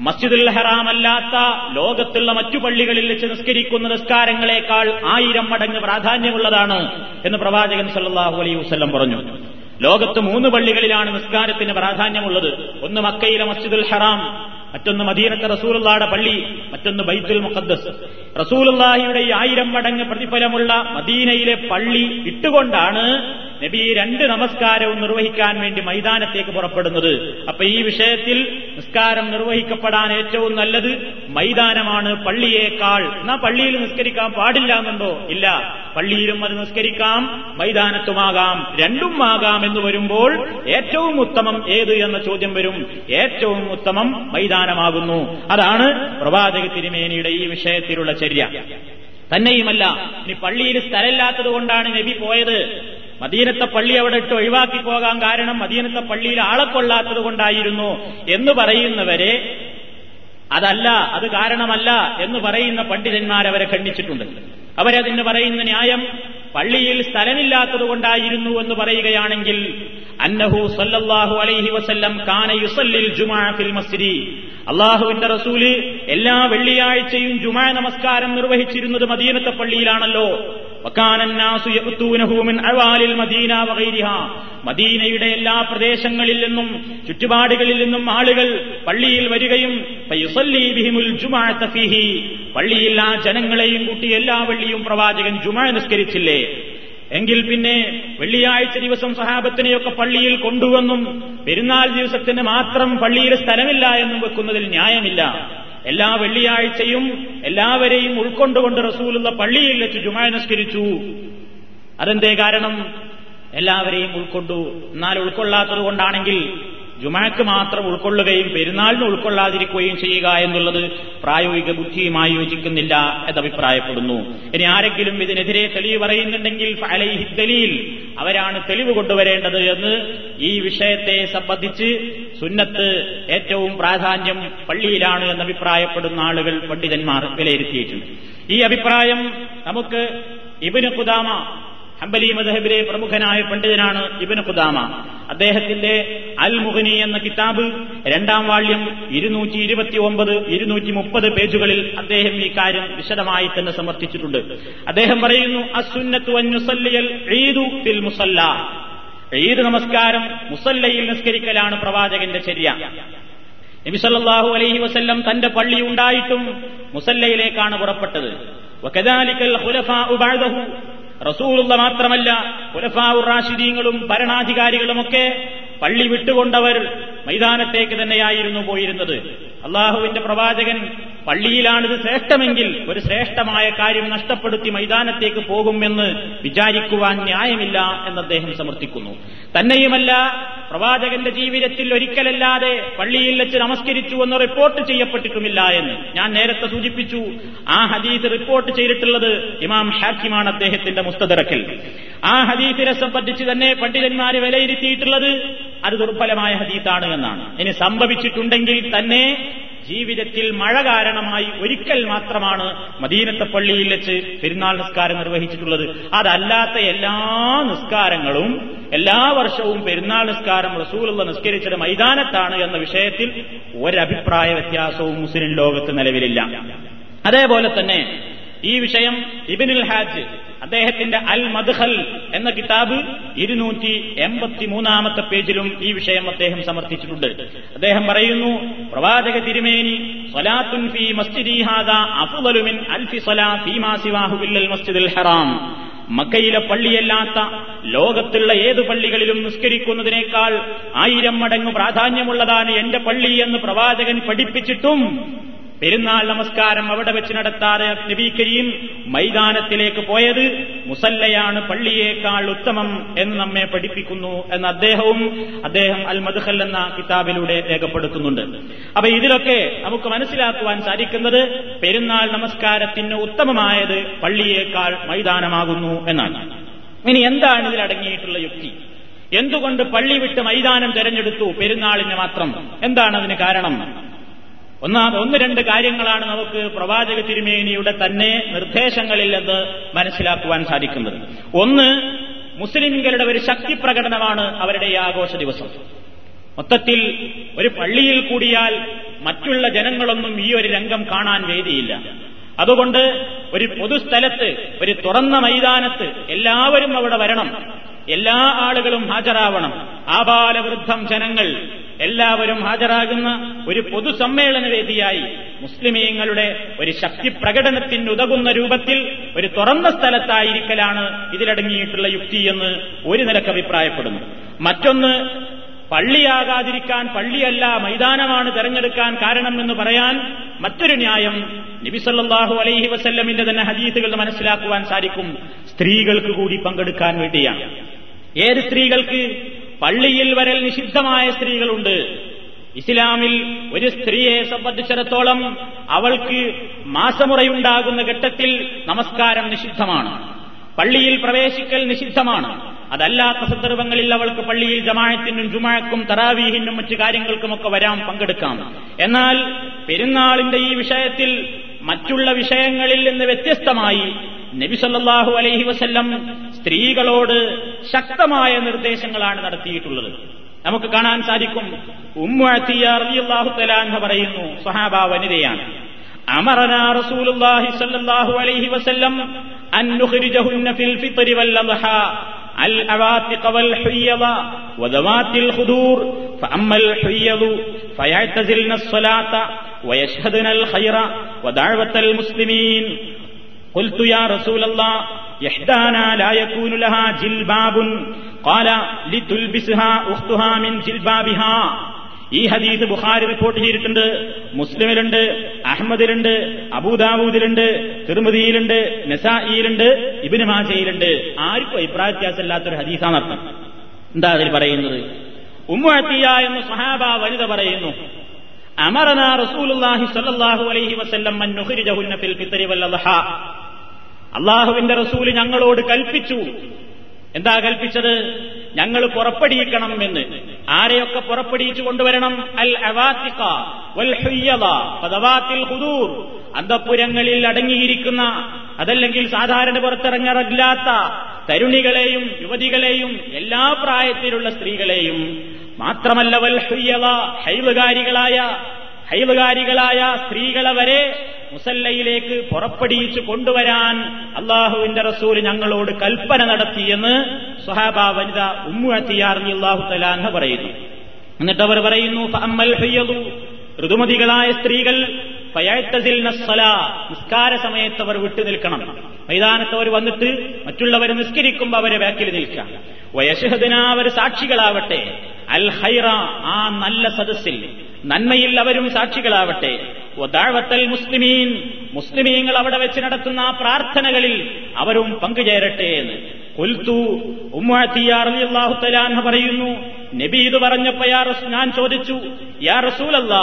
മസ്ജിദുൽ ഹറാമല്ലാത്ത ലോകത്തുള്ള മറ്റു പള്ളികളിൽ വെച്ച് നിസ്കരിക്കുന്ന നിസ്കാരങ്ങളെക്കാൾ ആയിരം മടങ്ങ് പ്രാധാന്യമുള്ളതാണ് എന്ന് പ്രവാചകൻ സല്ലാഹു അലൈ വസ്ല്ലം പറഞ്ഞു. ലോകത്ത് മൂന്ന് പള്ളികളിലാണ് നിസ്കാരത്തിന് പ്രാധാന്യമുള്ളത്. ഒന്ന് മക്കയിലെ മസ്ജിദുൽ ഹറാം മറ്റൊന്ന് മദീനത്തെ റസൂലുള്ളാടെ പള്ളി മറ്റൊന്ന് ബൈത്തുൽ മുഖദ്ദസ്. റസൂലുള്ളാഹിയുടെ ഈ ആയിരം മടങ്ങ് പ്രതിഫലമുള്ള മദീനയിലെ പള്ളി ഇട്ടുകൊണ്ടാണ് നബി ഈ രണ്ട് നമസ്കാരവും നിർവഹിക്കാൻ വേണ്ടി മൈതാനത്തേക്ക് പുറപ്പെടുന്നത്. അപ്പൊ ഈ വിഷയത്തിൽ നിസ്കാരം നിർവഹിക്കപ്പെടാൻ ഏറ്റവും നല്ലത് മൈതാനമാണ് പള്ളിയേക്കാൾ. എന്നാ പള്ളിയിൽ നിസ്കരിക്കാൻ പാടില്ല എന്നുണ്ടോ? ഇല്ല. പള്ളിയിലും അത് നിസ്കരിക്കാം മൈതാനത്തുമാകാം. രണ്ടും ആകാം എന്ന് വരുമ്പോൾ ഏറ്റവും ഉത്തമം ഏത് എന്ന ചോദ്യം വരും. ഏറ്റവും ഉത്തമം മൈതാനമാകുന്നു. അതാണ് പ്രവാചക തിരുമേനിയുടെ ഈ വിഷയത്തിലുള്ള ചര്യ. തന്നെയുമല്ല ഇനി പള്ളിയിൽ സ്ഥലമില്ലാത്തത് കൊണ്ടാണ് നബി പോയത്. മദീനത്തെ പള്ളി അവിടെ ഇട്ട് ഒഴിവാക്കി പോകാൻ കാരണം മദീനത്തെ പള്ളിയിൽ ആളെ കൊള്ളാത്തത് കൊണ്ടായിരുന്നു എന്ന് പറയുന്നവരെ അതല്ല അത് കാരണമല്ല എന്ന് പറയുന്ന പണ്ഡിതന്മാരവരെ ഖണ്ഡിച്ചിട്ടുണ്ട്. അവരതിന് പറയുന്ന ന്യായം പള്ളിയിൽ സ്ഥലമില്ലാത്തത് കൊണ്ടായിരുന്നു എന്ന് പറയുകയാണെങ്കിൽ അന്നഹു സല്ലല്ലാഹു അലൈഹി വസല്ലം കാന യുസല്ലിൽ ജുമാ ഫിൽ മസ്ജിദി. അള്ളാഹുവിന്റെ റസൂൽ എല്ലാ വെള്ളിയാഴ്ചയും ജുമാ നമസ്കാരം നിർവഹിച്ചിരുന്നത് മദീനത്തെ പള്ളിയിലാണല്ലോ. മദീനയുടെ എല്ലാ പ്രദേശങ്ങളിൽ നിന്നും ചുറ്റുപാടുകളിൽ നിന്നും ആളുകൾ പള്ളിയിൽ വരികയും പള്ളിയിൽ ആ ജനങ്ങളെയും കൂട്ടി എല്ലാ വെള്ളിയും പ്രവാചകൻ ജുമ നിസ്കരിച്ചില്ലേ? എങ്കിൽ പിന്നെ വെള്ളിയാഴ്ച ദിവസം സഹാബത്തിനെയൊക്കെ പള്ളിയിൽ കൊണ്ടുവന്നും പെരുന്നാൾ ദിവസത്തിന് മാത്രം പള്ളിയിൽ സ്ഥലമില്ല എന്നും വെക്കുന്നതിൽ ന്യായമില്ല. എല്ലാ വെള്ളിയാഴ്ചയും എല്ലാവരെയും ഉൾക്കൊണ്ടുകൊണ്ട് റസൂലുള്ള പള്ളിയിൽ വെച്ച് ജുമാ നിസ്കരിച്ചു. അതെന്തേ കാരണം? എല്ലാവരെയും ഉൾക്കൊണ്ടു. എന്നാൽ ഉൾക്കൊള്ളാത്തത് കൊണ്ടാണെങ്കിൽ ജുമാക്ക് മാത്രം ഉൾക്കൊള്ളുകയും പെരുന്നാളിന് ഉൾക്കൊള്ളാതിരിക്കുകയും ചെയ്യുക എന്നുള്ളത് പ്രായോഗിക ബുദ്ധിയുമായി യോജിക്കുന്നില്ല എന്നഭിപ്രായപ്പെടുന്നു. ഇനി ആരെങ്കിലും ഇതിനെതിരെ തെളിവ് പറയുന്നുണ്ടെങ്കിൽ ദലീൽ അവരാണ് തെളിവ് കൊണ്ടുവരേണ്ടത് എന്ന് ഈ വിഷയത്തെ സംബന്ധിച്ച് സുന്നത്ത് ഏറ്റവും പ്രാധാന്യം പള്ളിയിലാണ് എന്ന് അഭിപ്രായപ്പെടുന്ന ആളുകൾ പണ്ഡിതന്മാർ വിലയിരുത്തിയിട്ടുണ്ട്. ഈ അഭിപ്രായം നമുക്ക് ഇബിന് കുദാമ ഹംബലി മദഹബിലെ പ്രമുഖനായ പണ്ഡിതനാണ് ഇബിന് ഖുദാമ. അദ്ദേഹത്തിന്റെ അൽ മുഹനി എന്ന കിതാബ് രണ്ടാം വാള്യം ഇരുന്നൂറ്റി ഇരുപത്തി ഒമ്പത് ഇരുന്നൂറ്റി മുപ്പത് പേജുകളിൽ അദ്ദേഹം ഈ കാര്യം വിശദമായി തന്നെ സമർത്ഥിച്ചിട്ടുണ്ട്. അദ്ദേഹം പറയുന്നു അസുന്നത്തു ഈദു ഫിൽ ഈദ് നമസ്കാരം മുസല്ലയിൽ നിസ്കരിക്കലാണ് പ്രവാചകന്റെ ചര്യ. നബിസല്ലാഹു അലൈഹി വസല്ലം തന്റെ പള്ളി ഉണ്ടായിട്ടും മുസല്ലയിലേക്കാണ് പുറപ്പെട്ടത്. റസൂലുള്ള മാത്രമല്ല ഖുലഫാഉർ റാഷിദീങ്ങളും ഭരണാധികാരികളുമൊക്കെ പള്ളി വിട്ടുകൊണ്ടവർ മൈതാനത്തേക്ക് തന്നെയായിരുന്നു പോയിരുന്നത്. അള്ളാഹുവിന്റെ പ്രവാചകൻ പള്ളിയിലാണിത് ശ്രേഷ്ഠമെങ്കിൽ ഒരു ശ്രേഷ്ഠമായ കാര്യം നഷ്ടപ്പെടുത്തി മൈതാനത്തേക്ക് പോകുമെന്ന് വിചാരിക്കുവാൻ ന്യായമില്ല എന്ന് അദ്ദേഹം സമർത്ഥിക്കുന്നു. തന്നെയുമല്ല പ്രവാചകന്റെ ജീവിതത്തിൽ ഒരിക്കലല്ലാതെ പള്ളിയിൽ വെച്ച് നമസ്കരിച്ചു എന്ന് റിപ്പോർട്ട് ചെയ്യപ്പെട്ടിട്ടുമില്ല എന്ന് ഞാൻ നേരത്തെ സൂചിപ്പിച്ചു. ആ ഹദീസ് റിപ്പോർട്ട് ചെയ്തിട്ടുള്ളത് ഇമാം ഹാക്കിമാണ് അദ്ദേഹത്തിന്റെ മുസ്തദറക്കിൽ. ആ ഹദീസിനെ സംബന്ധിച്ച് തന്നെ പണ്ഡിതന്മാര് വിലയിരുത്തിയിട്ടുള്ളത് അത് ദുർബലമായ ഹദീസാണ് എന്നാണ്. ഇനി സംഭവിച്ചിട്ടുണ്ടെങ്കിൽ തന്നെ ജീവിതത്തിൽ മഴ കാരണമായി ഒരിക്കൽ മാത്രമാണ് മദീനത്തെ പള്ളിയിൽ വെച്ച് പെരുന്നാൾ നിസ്കാരം നിർവഹിച്ചിട്ടുള്ളത്. അതല്ലാത്ത എല്ലാ നിസ്കാരങ്ങളും എല്ലാ വർഷവും പെരുന്നാൾ നിസ്കാരം റസൂലുള്ള നിസ്കരിച്ചത് മൈതാനത്താണ് എന്ന വിഷയത്തിൽ ഒരഭിപ്രായ വ്യത്യാസവും മുസ്ലിം ലോകത്ത് നിലവിലില്ല. അതേപോലെ തന്നെ ഈ വിഷയം ഇബിനുൽ ഹാജ് അദ്ദേഹത്തിന്റെ അൽ മദ്ഹൽ എന്ന കിതാബ് ഇരുന്നൂറ്റി എൺപത്തി മൂന്നാമത്തെ പേജിലും ഈ വിഷയം അദ്ദേഹം സമർത്ഥിച്ചിട്ടുണ്ട്. അദ്ദേഹം പറയുന്നു പ്രവാചക തിരുമേനി സ്വലാത്തുൻ ബില്ലൽ മസ്ജിദുൽ ഹറാം. മക്കയിലെ പള്ളിയല്ലാത്ത ലോകത്തുള്ള ഏതു പള്ളികളിലും നിസ്കരിക്കുന്നതിനേക്കാൾ ആയിരം മടങ്ങ് പ്രാധാന്യമുള്ളതാണ് എന്റെ പള്ളി എന്ന് പ്രവാചകൻ പഠിപ്പിച്ചിട്ടും പെരുന്നാൾ നമസ്കാരം അവിടെ വെച്ച് നടത്താതെ നബി കരീം മൈതാനത്തിലേക്ക് പോയത് മുസല്ലയാണ് പള്ളിയേക്കാൾ ഉത്തമം എന്ന് നമ്മെ പഠിപ്പിക്കുന്നു എന്ന് അദ്ദേഹവും അദ്ദേഹം അൽ മദ്ഹൽ എന്ന കിതാബിലൂടെ രേഖപ്പെടുത്തുന്നുണ്ട്. അപ്പൊ ഇതിലൊക്കെ നമുക്ക് മനസ്സിലാക്കുവാൻ സാധിക്കുന്നത് പെരുന്നാൾ നമസ്കാരത്തിന് ഉത്തമമായത് പള്ളിയേക്കാൾ മൈതാനമാകുന്നു എന്നാണ്. ഇനി എന്താണ് ഇതിൽ അടങ്ങിയിട്ടുള്ള യുക്തി? എന്തുകൊണ്ട് പള്ളി വിട്ട് മൈതാനം തെരഞ്ഞെടുത്തു പെരുന്നാളിന് മാത്രം? എന്താണ് അതിന് കാരണം? ഒന്നാമത് ഒന്ന് രണ്ട് കാര്യങ്ങളാണ് നമുക്ക് പ്രവാചക തിരുമേനിയുടെ തന്നെ നിർദ്ദേശങ്ങളിൽ നിന്ന് മനസ്സിലാക്കുവാൻ സാധിക്കുന്നത്. ഒന്ന് മുസ്ലിംകളുടെ ഒരു ശക്തി പ്രകടനമാണ് അവരുടെ ഈ ആഘോഷ ദിവസം. മൊത്തത്തിൽ ഒരു പള്ളിയിൽ കൂടിയാൽ മറ്റുള്ള ജനങ്ങളൊന്നും ഈ ഒരു രംഗം കാണാൻ വേദിയില്ല. അതുകൊണ്ട് ഒരു പൊതുസ്ഥലത്ത് ഒരു തുറന്ന മൈതാനത്ത് എല്ലാവരും അവിടെ വരണം. എല്ലാ ആളുകളും ഹാജരാവണം. ആബാലവൃദ്ധം ജനങ്ങൾ എല്ലാവരും ഹാജരാകുന്ന ഒരു പൊതുസമ്മേളന വേദിയായി മുസ്ലിമീങ്ങളുടെ ഒരു ശക്തി പ്രകടനത്തിന് ഉതകുന്ന രൂപത്തിൽ ഒരു തുറന്ന സ്ഥലത്തായിരിക്കലാണ് ഇതിലടങ്ങിയിട്ടുള്ള യുക്തി എന്ന് ഒരു നിലയ്ക്ക് അഭിപ്രായപ്പെടുന്നു. മറ്റൊന്ന് പള്ളിയാകാതിരിക്കാൻ പള്ളിയല്ല മൈതാനമാണ് തെരഞ്ഞെടുക്കാൻ കാരണമെന്ന് പറയാൻ മറ്റൊരു ന്യായം നബിസല്ലാഹു അലൈഹി വസല്ലമിന്റെ തന്നെ ഹദീസുകൾ മനസ്സിലാക്കുവാൻ സാധിക്കും. സ്ത്രീകൾക്ക് കൂടി പങ്കെടുക്കാൻ വേണ്ടിയാണ്. ഏത് സ്ത്രീകൾക്ക്? പള്ളിയിൽ വരൽ നിഷിദ്ധമായ സ്ത്രീകളുണ്ട്. ഇസ്ലാമിൽ ഒരു സ്ത്രീയെ സംബന്ധിച്ചിടത്തോളം അവൾക്ക് മാസമുറയുണ്ടാകുന്ന ഘട്ടത്തിൽ നമസ്കാരം നിഷിദ്ധമാണ്. പള്ളിയിൽ പ്രവേശിക്കൽ നിഷിദ്ധമാണ്. അതല്ലാത്ത സന്ദർഭങ്ങളിൽ അവൾക്ക് പള്ളിയിൽ ജമാഴത്തിനും ജുമാഴക്കും തറാവീഹിനും മറ്റു കാര്യങ്ങൾക്കുമൊക്കെ വരാം പങ്കെടുക്കാം. എന്നാൽ പെരുന്നാളിന്റെ ഈ വിഷയത്തിൽ മറ്റുള്ള വിഷയങ്ങളിൽ നിന്ന് വ്യത്യസ്തമായി നബിസല്ലാഹു അലൈഹി വസല്ലം സ്ത്രീകളോട് ശക്തമായ നിർദ്ദേശങ്ങളാണ് നടത്തിയിട്ടുള്ളത് നമുക്ക് കാണാൻ സാധിക്കും ഉമ്മുഅത്തിയാഹു തലാൻഹ പറയുന്നു സഹാബ വനിതയാണ് അമറന റസൂലുള്ളാഹി സ്വല്ലല്ലാഹു അലൈഹി വസല്ലം അൻ നുഖ്രിജഹുന്ന ഫിൽ ഫിത്രി വൽ അദ്ഹ العواتق والحيض وذوات الخدور فأما الحيض فيعتزلن الصلاة ويشهدن الخير ودعوة المسلمين قلت يا رسول الله إحدانا لا يكون لها جلباب قال لتلبسها أختها من جلبابها ഈ ഹദീസ് ബുഖാരി റിപ്പോർട്ട് ചെയ്തിട്ടുണ്ട് മുസ്ലിമിലുണ്ട് അഹമ്മദിലുണ്ട് അബൂദാബൂദിലുണ്ട് തിരുമതിയിലുണ്ട് നസായിലുണ്ട് ഇബിന് മാജയിലുണ്ട് ആർക്കും അഭിപ്രായ വ്യത്യാസമില്ലാത്തൊരു ഹദീസാണർത്ഥം എന്താ അതിൽ പറയുന്നത് ഉമ്മുഅത്തിയ എന്ന സഹാബ വനിത പറയുന്നു അമറന റസൂലുള്ളാഹി സ്വല്ലല്ലാഹു അലൈഹി വസല്ലം മൻ നുഖ്രിജഹുന്ന ഫിൽ ഫിത്രി വൽ അദ്ഹ അള്ളാഹുവിന്റെ റസൂൽ ഞങ്ങളോട് കൽപ്പിച്ചു. എന്താ കൽപ്പിച്ചത്? ഞങ്ങൾ പുറപ്പെടിയിക്കണം എന്ന്. ആരെയൊക്കെ പുറപ്പെടിയിച്ചു കൊണ്ടുവരണം? അൽ അവാത്തിക പദവാത്തിൽ ഹുദൂർ. അന്തപ്പുരങ്ങളിൽ അടങ്ങിയിരിക്കുന്ന അതല്ലെങ്കിൽ സാധാരണ പുറത്തിറങ്ങാറില്ലാത്ത തരുണികളെയും യുവതികളെയും എല്ലാ പ്രായത്തിലുള്ള സ്ത്രീകളെയും മാത്രമല്ല വൽ ഹൈവകാരികളായ ഹൈവകാരികളായ സ്ത്രീകളെ വരെ മുസല്ലയിലേക്ക് പുറപ്പെടിയിച്ചു കൊണ്ടുവരാൻ അള്ളാഹുവിന്റെ റസൂൽ ഞങ്ങളോട് കൽപ്പന നടത്തിയെന്ന് സുഹാബ വനിത ഉമ്മുഴത്തിയാർന്നി അള്ളാഹു തലാന്ന് പറയുന്നു. എന്നിട്ട് അവർ പറയുന്നു ഋതുമതികളായ സ്ത്രീകൾ നിസ്കാര സമയത്ത് അവർ വിട്ടു നിൽക്കണം. മൈതാനത്ത് അവർ വന്നിട്ട് മറ്റുള്ളവർ നിസ്കരിക്കുമ്പോൾ അവരെ ബാക്കിൽ നിൽക്കാം. വയശഹദിന അവർ സാക്ഷികളാവട്ടെ. അൽ ഹൈറ ആ നല്ല സദസ്സിൽ. നന്മയിൽ അവരും സാക്ഷികളാവട്ടെ. ഒതാഴ്വത്തൽ മുസ്ലിമീൻ. മുസ്ലിമീങ്ങൾ അവിടെ വെച്ച് നടത്തുന്ന പ്രാർത്ഥനകളിൽ അവരും പങ്കുചേരട്ടെ എന്ന്. കൊൽത്തു ഉമ്മാഹു പറയുന്നു നബി ഇത് പറഞ്ഞപ്പോ ഞാൻ ചോദിച്ചു യാ റസൂലല്ല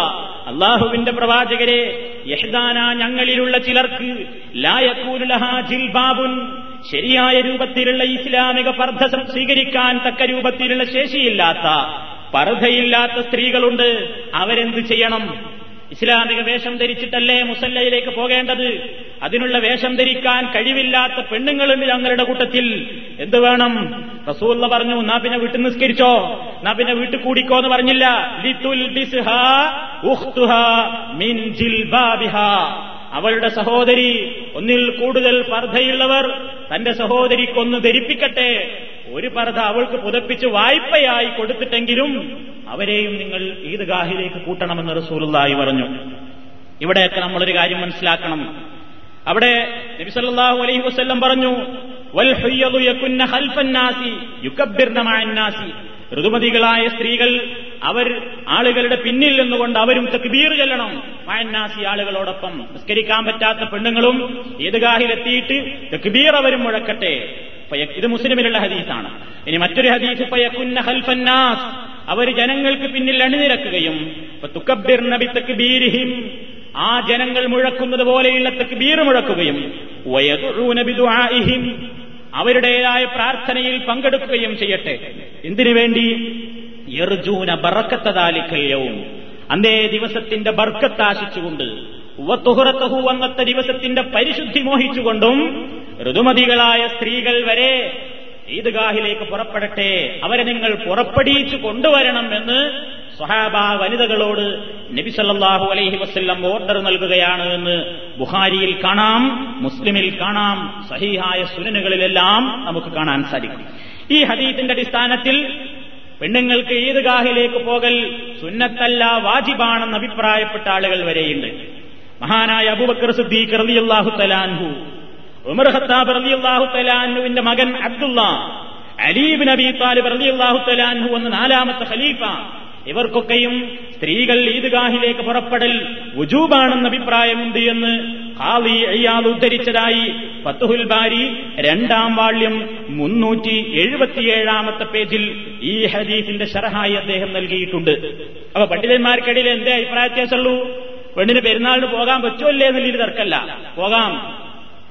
അള്ളാഹുവിന്റെ പ്രവാചകരെ യഹ്ദാന ഞങ്ങളിലുള്ള ചിലർക്ക് ലായക്കൂലുലഹ ശരിയായ രൂപത്തിലുള്ള ഇസ്ലാമിക പർദ്ധ സ്വീകരിക്കാൻ തക്ക രൂപത്തിലുള്ള ശേഷിയില്ലാത്ത പർദ്ധയില്ലാത്ത സ്ത്രീകളുണ്ട്. അവരെന്ത് ചെയ്യണം? ഇസ്ലാമിക വേഷം ധരിച്ചിട്ടല്ലേ മുസല്ലയിലേക്ക് പോകേണ്ടത്? അതിനുള്ള വേഷം ധരിക്കാൻ കഴിവില്ലാത്ത പെണ്ണുങ്ങളുണ്ട് ഞങ്ങളുടെ കൂട്ടത്തിൽ എന്ത് വേണം? റസൂല്ല പറഞ്ഞു നാ പിന്നെ വീട്ടിൽ നിസ്കരിച്ചോ? നാ പിന്നെ വീട്ടിൽ കൂടിക്കോ എന്ന് പറഞ്ഞില്ല. അവളുടെ സഹോദരി ഒന്നിൽ കൂടുതൽ പർദ്ധയുള്ളവർ തന്റെ സഹോദരിക്കൊന്ന് ധരിപ്പിക്കട്ടെ. ഒരു പർദ്ധ അവൾക്ക് പുതപ്പിച്ച് വായ്പയായി കൊടുത്തിട്ടെങ്കിലും അവരെയും നിങ്ങൾ ഈദ്ഗാഹിലേക്ക് കൂട്ടണമെന്ന് റസൂലുള്ളാഹി പറഞ്ഞു. ഇവിടെയൊക്കെ നമ്മളൊരു കാര്യം മനസ്സിലാക്കണം. അവിടെ നബിസല്ലാഹു അലൈഹി വസ്ല്ലം പറഞ്ഞു വൽ യകുന്ന യുകബ്ബിർന മഅന്നാസി ഋതുമതികളായ സ്ത്രീകൾ അവർ ആളുകളുടെ പിന്നിൽ നിന്നുകൊണ്ട് അവരും തക്ബീർ ചെല്ലണം. മയന്നാസി ആളുകളോടൊപ്പം നിസ്കരിക്കാൻ പറ്റാത്ത പെണ്ണുങ്ങളും ഈദ്ഗാഹിലെത്തിയിട്ട് തക്ബീർ അവരും മുഴക്കട്ടെ. ഇത് മുസ്ലിമിലുള്ള ഹദീസാണ്. ഇനി മറ്റൊരു ഹദീസ് ഫയക്കുന്ന ഹൽഫന്നാസ് അവർ ജനങ്ങൾക്ക് പിന്നിൽ അണിനിരക്കുകയും നബി തക്ബീരിഹിം. ആ ജനങ്ങൾ മുഴക്കുന്നത് പോലെയുള്ള തക്ബീർ മുഴക്കുകയും അവരുടേതായ പ്രാർത്ഥനയിൽ പങ്കെടുക്കുകയും ചെയ്യട്ടെ. എന്തിനു വേണ്ടി? യർജൂന ബറക്കത്തതാലിക്കല്യവും അന്നേ ദിവസത്തിന്റെ ബർക്കത്താശിച്ചുകൊണ്ട് വത്തുഹുറത്തഹു അന്നത്തെ ദിവസത്തിന്റെ പരിശുദ്ധി മോഹിച്ചുകൊണ്ടും ഋതുമതികളായ സ്ത്രീകൾ വരെ ഈദ്ഗാഹിലേക്ക് പുറപ്പെടട്ടെ അവരെ നിങ്ങൾ പുറപ്പെടിയിച്ചു കൊണ്ടുവരണം എന്ന് സ്വഹാബ വനിതകളോട് നബി സല്ലല്ലാഹു അലൈഹി വസല്ലം ഓർഡർ നൽകുകയാണ് എന്ന് ബുഹാരിയിൽ കാണാം മുസ്ലിമിൽ കാണാം സഹീഹായ സുനനുകളിലെല്ലാം നമുക്ക് കാണാൻ സാധിക്കും. ഈ ഹദീത്തിന്റെ അടിസ്ഥാനത്തിൽ പെണ്ണുങ്ങൾക്ക് ഈദ്ഗാഹിലേക്ക് പോകൽ സുന്നത്തല്ല വാജിബാണെന്ന് അഭിപ്രായപ്പെട്ട ആളുകൾ വരെയുണ്ട്. മഹാനായ അബൂബക്കർ സിദ്ദീഖ് റളിയല്ലാഹു തലാൻഹു ഉമർ ഖത്താബ് റളിയല്ലാഹു തലാൻഹുവിന്റെ മകൻ അബ്ദുള്ള അലീബ് നബി താലിബ് റളിയല്ലാഹു തലാൻഹു എന്ന നാലാമത്തെ ഖലീഫ. ഇവർക്കൊക്കെയും സ്ത്രീകൾ ഈദ്ഗാഹിലേക്ക് പുറപ്പെടൽ വുജൂബാണെന്ന് അഭിപ്രായമുണ്ട് എന്ന് ഖാലി അയ്യാദ് ഉദ്ധരിച്ചതായി ഫത്തുഹുൽ ബാരി രണ്ടാം വാള്യം മുന്നൂറ്റി എഴുപത്തിയേഴാമത്തെ പേജിൽ ഈ ഹദീസിന്റെ ഷറഹായി അദ്ദേഹം നൽകിയിട്ടുണ്ട്. അപ്പൊ പണ്ഡിതന്മാർക്കിടയിൽ എന്തേ അഭിപ്രായ വ്യത്യാസമുള്ളൂ? പെണ്ണിന് പെരുന്നാളിന് പോകാൻ പറ്റുമല്ലേ എന്നുള്ളൊരു തർക്കമല്ല. പോകാം.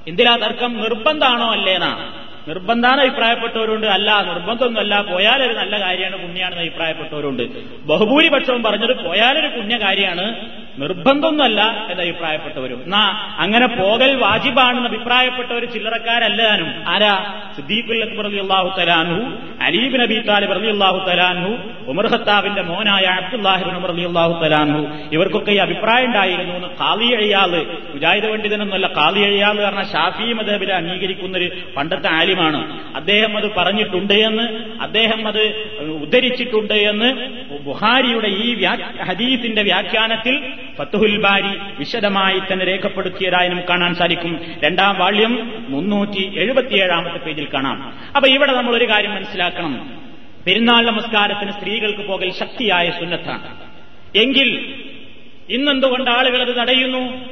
എന്തിനാ തർക്കം? നിർബന്ധാണോ അല്ലേനാ നിർബന്ധാണ് അഭിപ്രായപ്പെട്ടവരുണ്ട്. അല്ല നിർബന്ധമൊന്നുമല്ല. പോയാലൊരു നല്ല കാര്യമാണ് പുണ്യാണെന്ന് അഭിപ്രായപ്പെട്ടവരുണ്ട്. ബഹുഭൂരിപക്ഷവും പറഞ്ഞത് പോയാലൊരു പുണ്യ കാര്യമാണ് നിർബന്ധമൊന്നുമല്ല എന്ന് അഭിപ്രായപ്പെട്ടവരും. എന്നാ അങ്ങനെ പോകൽ വാജിബാണെന്ന് അഭിപ്രായപ്പെട്ടവർ ചില്ലറക്കാരല്ലാനും ആരാ? സിദ്ദീഖുൽ അക്ബർ അള്ളാഹു തലാൻഹു അലീബ് നബി താലിബ് അലി അള്ളാഹു തലാൻഹു ഉമർ ഖത്താബിന്റെ മോനായ Abdullah ibn Umar Ali Allah തലാൻഹു ഇവർക്കൊക്കെ ഈ അഭിപ്രായം ഉണ്ടായിരുന്നു എന്ന് കാളി അഴിയാൾ മുജാഹിദ് പണ്ഡിതനൊന്നുമല്ല കാളി എന്ന് പറഞ്ഞ ഷാഫി മദബിലെ അംഗീകരിക്കുന്ന ഒരു പണ്ടത്തെ ആലിമാണ്. അദ്ദേഹം അത് പറഞ്ഞിട്ടുണ്ട് എന്ന് അദ്ദേഹം അത് ഉദ്ധരിച്ചിട്ടുണ്ട് എന്ന് ബുഹാരിയുടെ ഈ ഹദീസിന്റെ വ്യാഖ്യാനത്തിൽ ഫത്തുഹുൽ ബാരി വിശദമായി തന്നെ രേഖപ്പെടുത്തിയതായി നമുക്ക് കാണാൻ സാധിക്കും. രണ്ടാം വാള്യം മുന്നൂറ്റി എഴുപത്തിയേഴാമത്തെ പേജിൽ കാണാം. അപ്പൊ ഇവിടെ നമ്മൾ ഒരു കാര്യം മനസ്സിലാക്കണം. പെരുന്നാൾ നമസ്കാരത്തിന് സ്ത്രീകൾക്ക് പോകൽ ശക്തിയായ സുന്നത്താണ്. എങ്കിൽ ഇന്നെന്തുകൊണ്ട് ആളുകൾ അത് തടയുന്നു?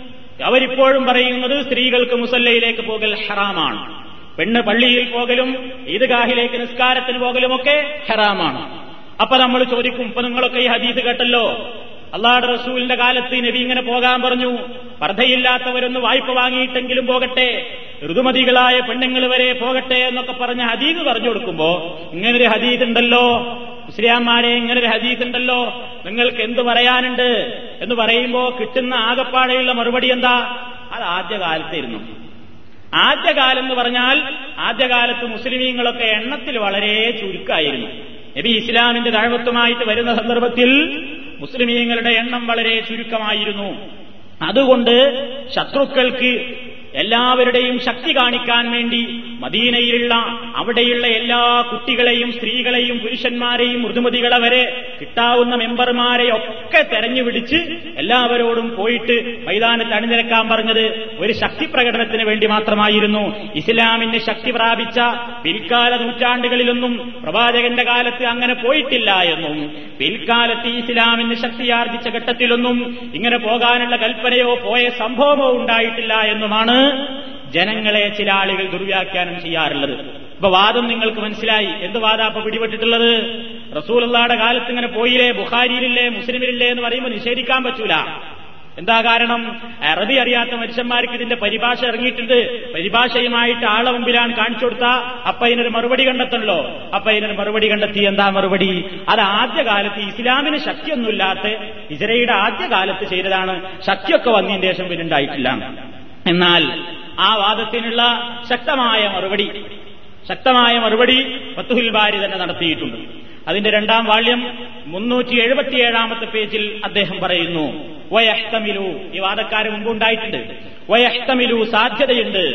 അവരിപ്പോഴും പറയുന്നത് സ്ത്രീകൾക്ക് മുസല്ലയിലേക്ക് പോകൽ ഹറാമാണ്. പെണ്ണ് പള്ളിയിൽ പോകലും ഈദ്ഗാഹിലേക്ക് നിസ്കാരത്തിന് പോകലുമൊക്കെ ഹറാമാണ്. അപ്പൊ നമ്മൾ ചോദിക്കും ഇപ്പൊ നിങ്ങളൊക്കെ ഈ ഹദീസ് കേട്ടല്ലോ? അള്ളാഹുടെ റസൂലിന്റെ കാലത്ത് നബി ഇങ്ങനെ പോകാൻ പറഞ്ഞു. പർദ്ധയില്ലാത്തവരൊന്ന് വായ്പ വാങ്ങിയിട്ടെങ്കിലും പോകട്ടെ. ഋതുമതികളായ പെണ്ണുങ്ങൾ വരെ പോകട്ടെ എന്നൊക്കെ പറഞ്ഞ ഹദീദ് പറഞ്ഞു കൊടുക്കുമ്പോ ഇങ്ങനൊരു ഹദീദ് ഉണ്ടല്ലോ. മുസ്ലിയാന്മാരെ ഇങ്ങനൊരു ഹദീദ് ഉണ്ടല്ലോ. നിങ്ങൾക്ക് എന്ത് പറയാനുണ്ട്? എന്ന് പറയുമ്പോ കിട്ടുന്ന ആകപ്പാടെയുള്ള മറുപടി എന്താ? അത് ആദ്യകാലത്തായിരുന്നു. ആദ്യകാലം എന്ന് പറഞ്ഞാൽ ആദ്യകാലത്ത് മുസ്ലിമീങ്ങളൊക്കെ എണ്ണത്തിൽ വളരെ ചുരുക്കായിരുന്നു. നബി ഇസ്ലാമിന്റെ താഴ്വത്വമായിട്ട് വരുന്ന സന്ദർഭത്തിൽ മുസ്ലിമീങ്ങളുടെ എണ്ണം വളരെ ചുരുക്കമായിരുന്നു. അതുകൊണ്ട് ശത്രുക്കൾക്ക് എല്ലാവരുടെയും ശക്തി കാണിക്കാൻ വേണ്ടി മദീനയിലുള്ള അവിടെയുള്ള എല്ലാ കുട്ടികളെയും സ്ത്രീകളെയും പുരുഷന്മാരെയും മൃദുമതികളെ വരെ കിട്ടാവുന്ന മെമ്പർമാരെ ഒക്കെ തെരഞ്ഞുപിടിച്ച് എല്ലാവരോടും പോയിട്ട് മൈതാനത്ത് അണിനിരക്കാൻ പറഞ്ഞത് ഒരു ശക്തി പ്രകടനത്തിന് വേണ്ടി മാത്രമായിരുന്നു. ഇസ്ലാമിന് ശക്തി പ്രാപിച്ച പിൽക്കാല നൂറ്റാണ്ടുകളിലൊന്നും പ്രവാചകന്റെ കാലത്ത് അങ്ങനെ പോയിട്ടില്ല എന്നും പിൽക്കാലത്ത് ഇസ്ലാമിന് ശക്തിയാർജിച്ച ഘട്ടത്തിലൊന്നും ഇങ്ങനെ പോകാനുള്ള കൽപ്പനയോ പോയ സംഭവമോ ഉണ്ടായിട്ടില്ല എന്നുമാണ് ജനങ്ങളെ ചില ആളുകൾ ദുർവ്യാഖ്യാനം ചെയ്യാറുള്ളത്. ഇപ്പൊ വാദം നിങ്ങൾക്ക് മനസ്സിലായി. എന്ത് വാദം അപ്പൊ പിടിപെട്ടിട്ടുള്ളത്? റസൂലുള്ളാടെ കാലത്ത് ഇങ്ങനെ പോയില്ലേ? ബുഖാരിയിലില്ലേ? മുസ്ലിമിലില്ലേ എന്ന് പറയുമ്പോൾ നിഷേധിക്കാൻ പറ്റൂല. എന്താ കാരണം? അറബി അറിയാത്ത മനുഷ്യന്മാർക്ക് ഇതിന്റെ പരിഭാഷ ഇറങ്ങിയിട്ടുണ്ട്. പരിഭാഷയുമായിട്ട് ആളെ മുമ്പിലാണ് കാണിച്ചു കൊടുത്ത അപ്പൊ ഇതിനൊരു മറുപടി കണ്ടെത്തണല്ലോ. അപ്പൊ ഇതിനൊരു മറുപടി കണ്ടെത്തി. എന്താ മറുപടി? അത് ആദ്യകാലത്ത് ഇസ്ലാമിന് ശക്തിയൊന്നുമില്ലാത്ത ഇസ്രയുടെ ആദ്യകാലത്ത് ചെയ്തതാണ്. ശക്തിയൊക്കെ വന്നതിന് ശേഷം പിന്നുണ്ടായിട്ടില്ല എന്നാൽ ആ വാദത്തിനുള്ള ശക്തമായ മറുപടി ശക്തമായ മറുപടി ഫത്തുഹിൽ ബാരി തന്നെ നടത്തിയിട്ടുണ്ട്. അതിന്റെ രണ്ടാം വാള്യം മുന്നൂറ്റി എഴുപത്തിയേഴാമത്തെ പേജിൽ അദ്ദേഹം പറയുന്നു വയഹ്തമിലു ഈ വാദക്കാര് മുമ്പുണ്ടായിട്ടുണ്ട് വയഹ്തമിലു സാധ്യതയുണ്ട്.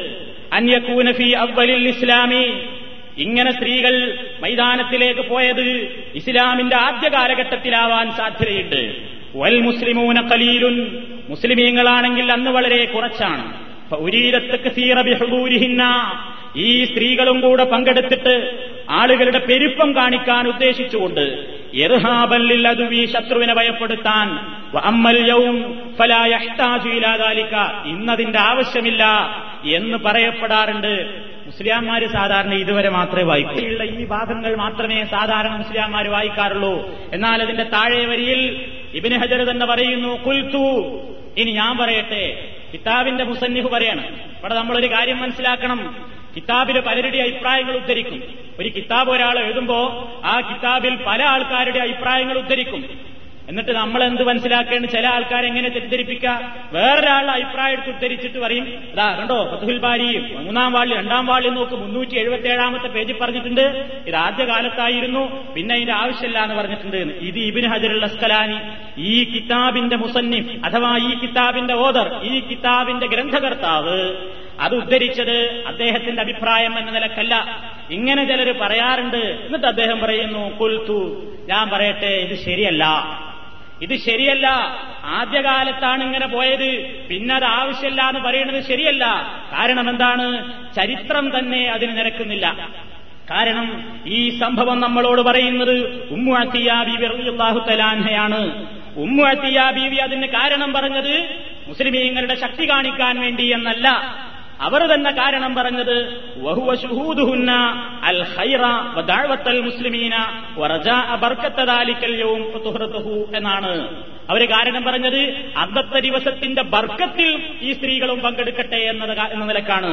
അന്യകൂനഫി അവലിൽ ഇസ്ലാമി ഇങ്ങനെ സ്ത്രീകൾ മൈതാനത്തിലേക്ക് പോയത് ഇസ്ലാമിന്റെ ആദ്യ കാലഘട്ടത്തിലാവാൻ സാധ്യതയുണ്ട്. വൽ മുസ്ലിമൂന കലീലുൻ മുസ്ലിമീങ്ങളാണെങ്കിൽ അന്ന് വളരെ കുറച്ചാണ്. ഈ സ്ത്രീകളും കൂടെ പങ്കെടുത്തിട്ട് ആളുകളുടെ പെരുപ്പം കാണിക്കാൻ ഉദ്ദേശിച്ചുകൊണ്ട് എർഹാബല്ലിൽ അതുവി ശത്രുവിനെ ഭയപ്പെടുത്താൻ ഇന്നതിന്റെ ആവശ്യമില്ല എന്ന് പറയപ്പെടാറുണ്ട്. മുസ്ലിംമാര് സാധാരണ ഇതുവരെ മാത്രമേ വായിക്കുള്ള ഈ ഭാഗങ്ങൾ മാത്രമേ സാധാരണ മുസ്ലിംമാർ വായിക്കാറുള്ളൂ. എന്നാൽ അതിന്റെ താഴെ വരിയിൽ ഇബിന് ഹജർ തന്നെ പറയുന്നു കുൽത്തു ഇനി ഞാൻ പറയട്ടെ കിതാബിന്റെ മുസന്നിഫ് പറയാണ്. ഇവിടെ നമ്മളൊരു കാര്യം മനസ്സിലാക്കണം. കിതാബിൽ പലരുടെ അഭിപ്രായങ്ങൾ ഉദ്ധരിക്കും. ഒരു കിതാബ് ഒരാൾ എഴുതുമ്പോ ആ കിതാബിൽ പല ആൾക്കാരുടെ അഭിപ്രായങ്ങൾ ഉദ്ധരിക്കും. എന്നിട്ട് നമ്മൾ എന്ത് മനസ്സിലാക്കേണ്ട ചില ആൾക്കാരെ എങ്ങനെ തെറ്റിദ്ധരിപ്പിക്കുക? വേറൊരാളുടെ അഭിപ്രായം എടുത്ത് ഉദ്ധരിച്ചിട്ട് പറയും ഇതാ കണ്ടോ ഫതുഹിൽ ബാരിയും മൂന്നാം വാളി രണ്ടാം വാളി നോക്ക് മുന്നൂറ്റി എഴുപത്തി ഏഴാമത്തെ പേജിൽ പറഞ്ഞിട്ടുണ്ട്. ഇത് ആദ്യ കാലത്തായിരുന്നു പിന്നെ അതിന്റെ ആവശ്യമില്ല എന്ന് പറഞ്ഞിട്ടുണ്ട്. ഇത് ഇബിൻ ഹജറുൽ അസ്കലാനി ഈ കിതാബിന്റെ മുസന്നിഫ് അഥവാ ഈ കിതാബിന്റെ ഓദർ ഈ കിതാബിന്റെ ഗ്രന്ഥകർത്താവ് അത് ഉദ്ധരിച്ചത് അദ്ദേഹത്തിന്റെ അഭിപ്രായം എന്ന നിലക്കല്ല. ഇങ്ങനെ ചിലർ പറയാറുണ്ട്. എന്നിട്ട് അദ്ദേഹം പറയുന്നു കൊൽത്തു ഞാൻ പറയട്ടെ ഇത് ശരിയല്ല. ഇത് ശരിയല്ല. ആദ്യകാലത്താണ് ഇങ്ങനെ പോയത്. പിന്നെ അത് ആവശ്യമില്ല എന്ന് പറയുന്നത് ശരിയല്ല. കാരണം എന്താണ്? ചരിത്രം തന്നെ അതിന് നിരക്കുന്നില്ല. കാരണം ഈ സംഭവം നമ്മളോട് പറയുന്നത് ഉമ്മു അത്തിയ ഉമ്മു ബീവി അതിന് കാരണം പറഞ്ഞത് മുസ്ലിമീങ്ങളുടെ ശക്തി കാണിക്കാൻ വേണ്ടി എന്നല്ല. അവർ തന്നെ കാരണം പറഞ്ഞത് എന്നാണ്. അവര് കാരണം പറഞ്ഞത് അന്നത്തെ ദിവസത്തിന്റെ ബർക്കത്തിൽ ഈ സ്ത്രീകളും പങ്കെടുക്കട്ടെ എന്നത് എന്ന നിലക്കാണ്